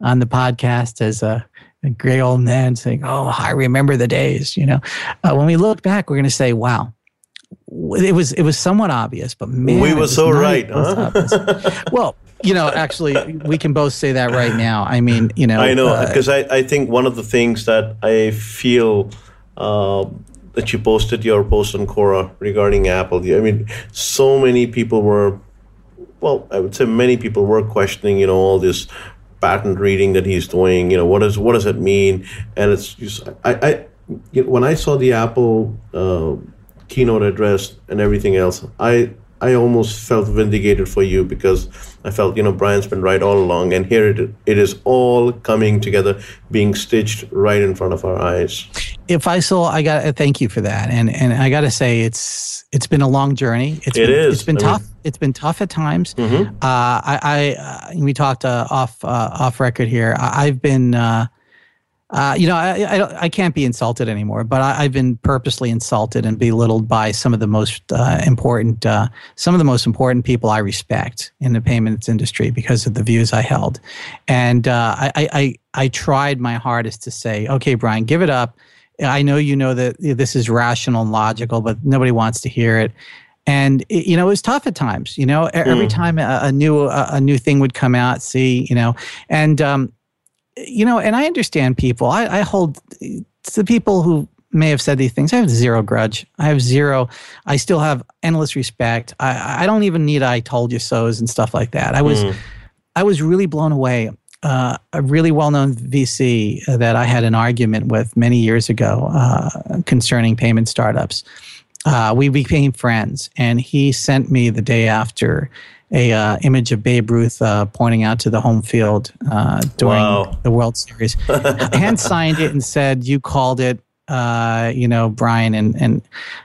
on the podcast as a a gray old man saying, "Oh, I remember the days." You know, uh, when we look back, we're going to say, "Wow." It was it was somewhat obvious, but man, we were so right. Huh? well, you know, actually, we can both say that right now. I mean, you know, I know because uh, I, I think one of the things that I feel uh, that you posted your post on Quora regarding Apple. I mean, so many people were, well, I would say many people were questioning, you know, all this patent reading that he's doing. You know, what does what does it mean? And it's just, I, I you know, when I saw the Apple uh, keynote address and everything else, I I almost felt vindicated for you because I felt, you know, Brian's been right all along, and here it, it is all coming together, being stitched right in front of our eyes. If I saw, I got to thank you for that, and and I got to say, it's it's been a long journey. It's it been, is. It's been I tough. Mean, it's been tough at times. Mm-hmm. Uh, I, I uh, we talked uh, off uh, off record here. I, have been uh, uh, you know, I, I, I, can't be insulted anymore, but I, have been purposely insulted and belittled by some of the most uh, important, uh, some of the most important people I respect in the payments industry because of the views I held. And uh, I, I, I tried my hardest to say, okay, Brian, give it up. I know you know that this is rational and logical, but nobody wants to hear it. And it, you know, it was tough at times. You know, every mm. time a, a new a, a, new thing would come out, see, you know, and um, you know, and I understand people. I, I hold the people who may have said these things. I have zero grudge. I have zero. I still have endless respect. I, I don't even need I told you so's and stuff like that. I was, mm. I was really blown away. Uh, a really well-known VC that I had an argument with many years ago uh, concerning payment startups. Uh, we became friends, and he sent me the day after a uh, image of Babe Ruth uh, pointing out to the home field uh, during wow. the World Series. Hand signed it and said, "You called it." Uh, you know, Brian, and and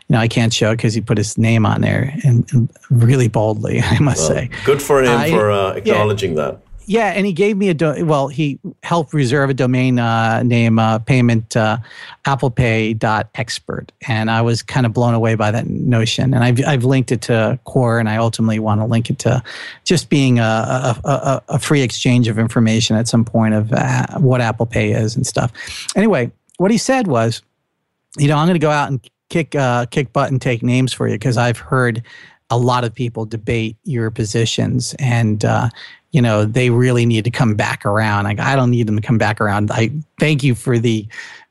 you know, I can't show it because he put his name on there and, and really boldly. [LAUGHS] I must well, say, good for him for uh, acknowledging yeah, that. Yeah, and he gave me a do- well. He helped reserve a domain uh, name uh, payment uh, ApplePay.expert, and I was kind of blown away by that notion. And I've I've linked it to Quora, and I ultimately want to link it to just being a a, a, a free exchange of information at some point of uh, what Apple Pay is and stuff. Anyway, what he said was, you know, I'm going to go out and kick uh, kick butt and take names for you because I've heard a lot of people debate your positions and uh, you know they really need to come back around. Like i don't need them to come back around. I thank you for the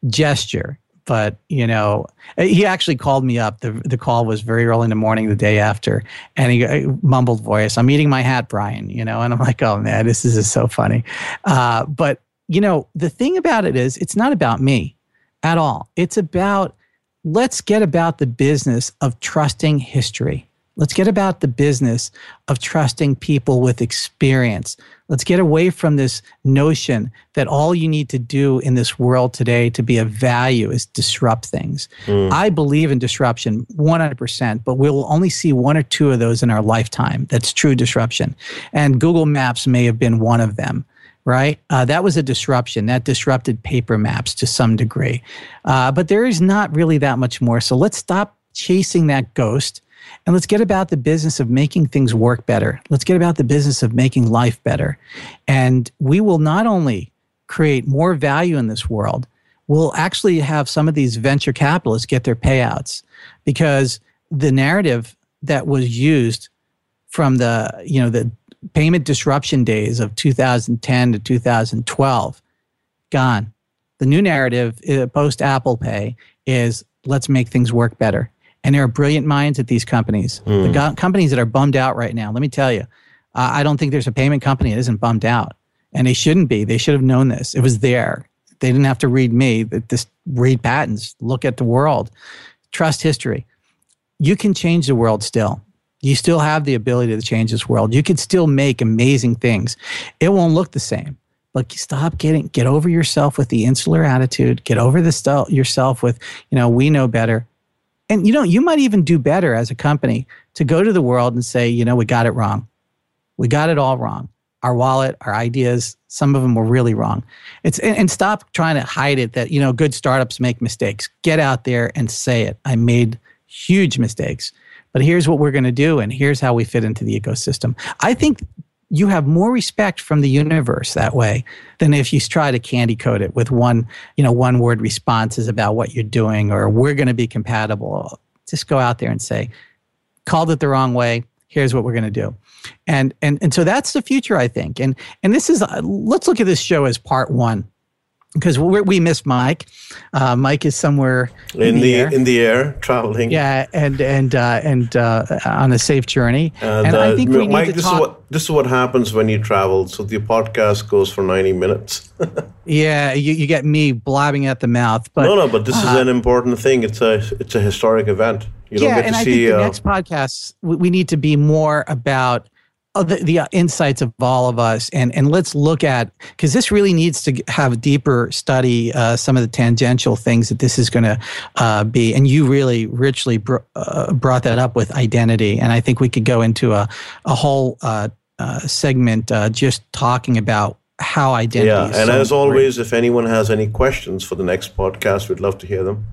gesture but you know he actually called me up. The, the call was very early in the morning the day after and he uh, mumbled voice i'm eating my hat brian you know and i'm like oh man this is so funny. Uh, but you know the thing about it is it's not about me at all. It's about let's get about the business of trusting history. Let's get about the business of trusting people with experience. Let's get away from this notion that all you need to do in this world today to be of value is disrupt things. Mm. I believe in disruption 100%, but we'll only see one or two of those in our lifetime. That's true disruption. And Google Maps may have been one of them right? Uh, that was a disruption. That disrupted paper maps to some degree. Uh, but there is not really that much more. So let's stop chasing that ghost and let's get about the business of making things work better. Let's get about the business of making life better. And we will not only create more value in this world, we'll actually have some of these venture capitalists get their payouts because the narrative that was used from the, you know, the payment disruption days of 2010 to 2012 gone. The new narrative uh, post Apple Pay is let's make things work better. And there are brilliant minds at these companies. Mm. The go- companies that are bummed out right now, let me tell you, uh, I don't think there's a payment company that isn't bummed out. And they shouldn't be. They should have known this. It was there. They didn't have to read me. That just read patents, look at the world, trust history. You can change the world still. You still have the ability to change this world. You can still make amazing things. It won't look the same but stop getting get over yourself with the insular attitude get over the st- yourself with you know we know better and you know, you might even do better as a company to go to the world and say, you know, we got it wrong. We got it all wrong. Our wallet, our ideas, some of them were really wrong. It's and, and stop trying to hide it that, you know, good startups make mistakes. Get out there and say it. I made huge mistakes. But here's what we're going to do and here's how we fit into the ecosystem. I think you have more respect from the universe that way than if you try to candy coat it with one, you know, one word responses about what you're doing or we're going to be compatible. Just go out there and say, called it the wrong way. Here's what we're going to do. And, and, and so that's the future, I think. And, and this is, uh, let's look at this show as part one because we miss Mike. Uh, Mike is somewhere in, in the, the in the air traveling. Yeah, and and uh, and uh, on a safe journey. And, and I uh, think we Mike, this talk- is what this is what happens when you travel. So the podcast goes for ninety minutes. [LAUGHS] yeah, you, you get me blabbing at the mouth. But no, no, but this is uh, an important thing. It's a it's a historic event. You yeah, and I see, think the uh, next podcast we need to be more about the, the uh, insights of all of us and and let's look at because this really needs to have deeper study uh, some of the tangential things that this is going to uh, be and you really richly br- uh, brought that up with identity and i think we could go into a, a whole uh, uh, segment just talking about how identity yeah and so as always if anyone has any questions for the next podcast we'd love to hear them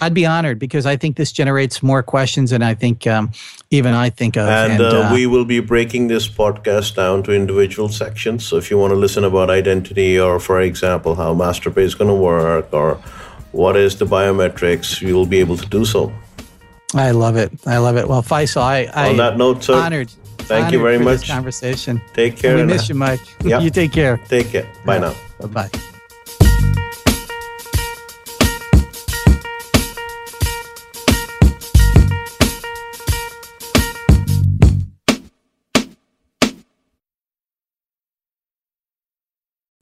I'd be honored because I think this generates more questions than I think um, even I think of. And, and uh, uh, we will be breaking this podcast down to individual sections. So if you want to listen about identity, or for example, how MasterPass is going to work, or what is the biometrics, you will be able to do so. I love it. I love it. Well, Faisal, I, I on that note, sir, honored. Thank honored you very much. conversation. Take care. We miss you, Mike. [LAUGHS] Yep. you take care. Take care. Bye yeah. now. Bye bye.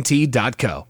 AT&T.co.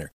winner.